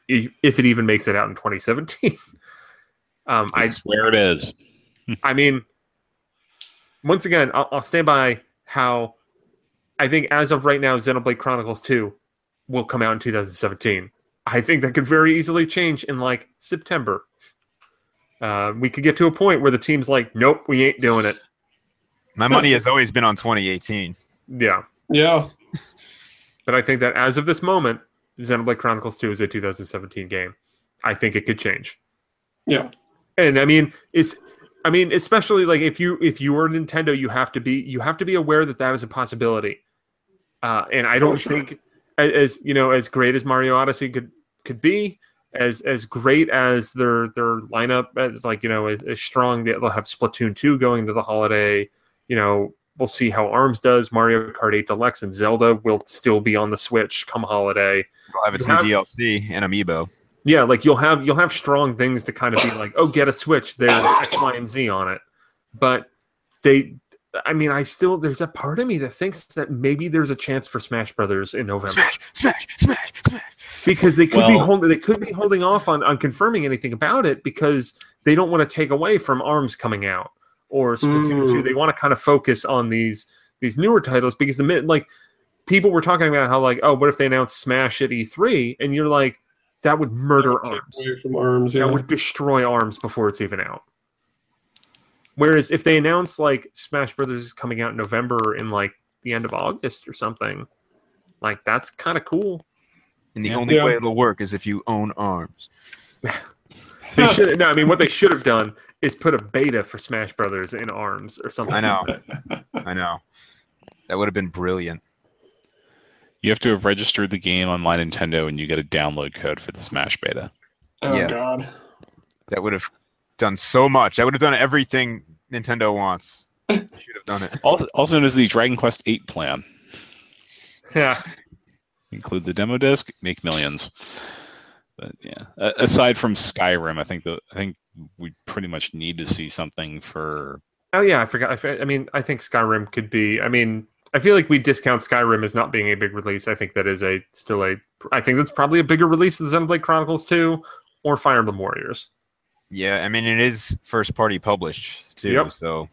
if it even makes it out in 2017. um, I I swear it is. I mean, once again, I'll, I'll stand by how I think as of right now, Xenoblade Chronicles 2 will come out in 2017. I think that could very easily change in like September. Uh, we could get to a point where the team's like, nope, we ain't doing it. My money has always been on 2018. Yeah. yeah. But I think that as of this moment, Xenoblade Chronicles 2 is a 2017 game. I think it could change. Yeah. And I mean, it's I mean, especially like if you if you are Nintendo, you have to be you have to be aware that that is a possibility. Uh, and I don't Oh, sure. think as you know as great as Mario Odyssey could could be, as as great as their their lineup as like you know as, as strong they'll have Splatoon two going to the holiday. You know, we'll see how Arms does. Mario Kart 8 Deluxe and Zelda will still be on the Switch come holiday. We'll have its new DLC and amiibo. Yeah, like you'll have you'll have strong things to kind of be like, oh, get a Switch. There's X, Y, and Z on it. But they, I mean, I still there's a part of me that thinks that maybe there's a chance for Smash Brothers in November Smash, smash, smash, smash. because they could be holding they could be holding off on on confirming anything about it because they don't want to take away from Arms coming out or Splatoon Mm. two. They want to kind of focus on these these newer titles because the minute like people were talking about how like oh what if they announce Smash at E3 and you're like that would murder Take Arms away from arms. Yeah. that would destroy arms before it's even out. Whereas if they announce like Smash Brothers is coming out in November in like the end of August or something, like that's kind of cool. And the Yeah. only Yeah. way it'll work is if you own arms. They should no, I mean what they should have done is put a beta for Smash Brothers in arms or something. I know. I know. That would have been brilliant. You have to have registered the game on My Nintendo, and you get a download code for the Smash beta. oh Yeah. God. That would have done so much. That would have done everything Nintendo wants. Should have done it. Also, also known as the Dragon Quest VIII plan. Yeah. include the demo disc, make millions. But yeah, A- aside from Skyrim, I think the I think we pretty much need to see something for. Oh yeah, I forgot. I mean, I think Skyrim could be. I mean, I feel like we discount Skyrim as not being a big release. I think that is a still a. I think that's probably a bigger release than Xenoblade Chronicles Two or Fire Emblem Warriors. Yeah, I mean it is first party published too. Yep. So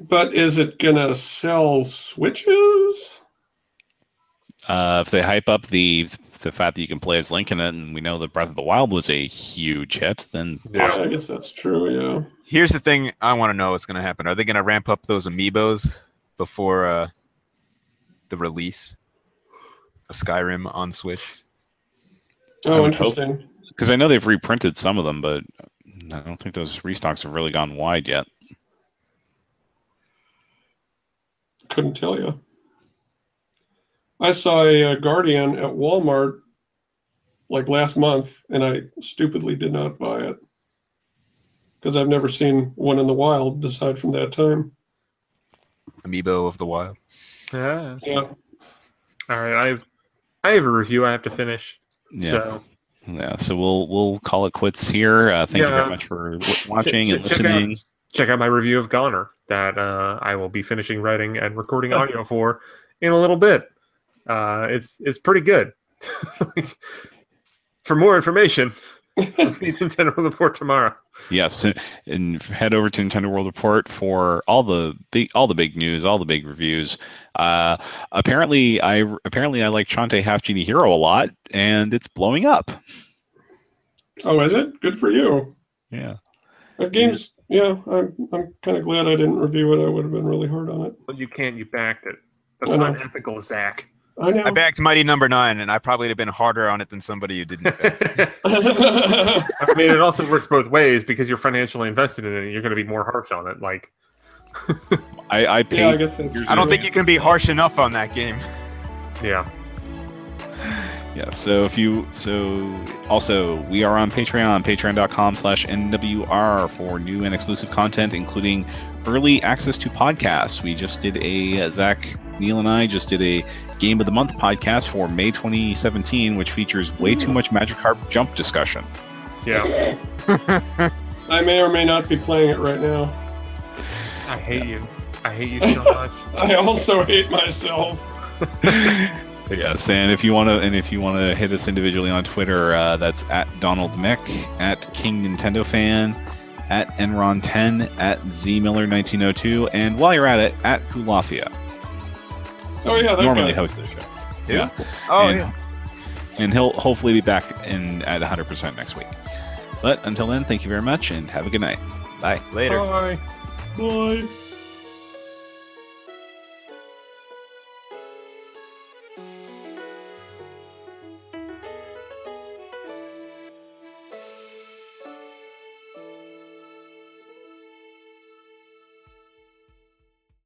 But is it gonna sell switches? Uh, if they hype up the the fact that you can play as Link in it, and we know that Breath of the Wild was a huge hit, then Yeah. I guess that's true. Yeah. here's the thing: I want to know what's going to happen. Are they going to ramp up those amiibos before uh, the release of Skyrim on Switch? Oh, interesting. because I know they've reprinted some of them, but I don't think those restocks have really gone wide yet. Couldn't tell you. I saw a, uh Guardian at Walmart like last month, and I stupidly did not buy it because I've never seen one in the wild aside from that time. Amiibo of the Wild. Yeah. Yeah. All right. I have I have a review I have to finish. Yeah, So yeah. So we'll we'll call it quits here. Uh, thank you very much for w- watching and check- check out- listening. check out my review of Goner that uh, I will be finishing writing and recording audio for in a little bit. Uh, it's it's pretty good. for more information, read Nintendo World Report tomorrow. Yes, and head over to Nintendo World Report for all the big all the big news, all the big reviews. Uh, apparently, I apparently I like Shantae Half Genie Hero a lot, and it's blowing up. Oh, is it? Good for you. Yeah. That game's yeah. I'm I'm kind of glad I didn't review it. I would have been really hard on it. But you can't. You backed it. That's I know. not ethical, Zach. I know. I backed Mighty Number Nine, and I probably would have been harder on it than somebody who didn't. I mean, it also works both ways because you're financially invested in it. You're going to be more harsh on it. Like, I, I paid. yeah, I guess that's I don't think you can be harsh enough on that game. yeah, Yeah, so if you so also we are on Patreon, patreon.com slash NWR for new and exclusive content, including early access to podcasts. We just did a Zach, Neal and I just did a Game of the Month podcast for May 2017, which features way too much Magikarp jump discussion. yeah. I may or may not be playing it right now. I hate you. I hate you so much. I also hate myself. Yes, and if you want to, and if you want to hit us individually on Twitter, uh, that's at Donald Mick, at King Nintendo Fan, at Enron10, at Z Miller 1902, and while you're at it, at Kulafia. Oh yeah, that Normally guy. hosts the show. Yeah. Oh and, yeah. And he'll hopefully be back in at 100% next week. But until then, thank you very much and have a good night. Bye. Later. Bye. Bye.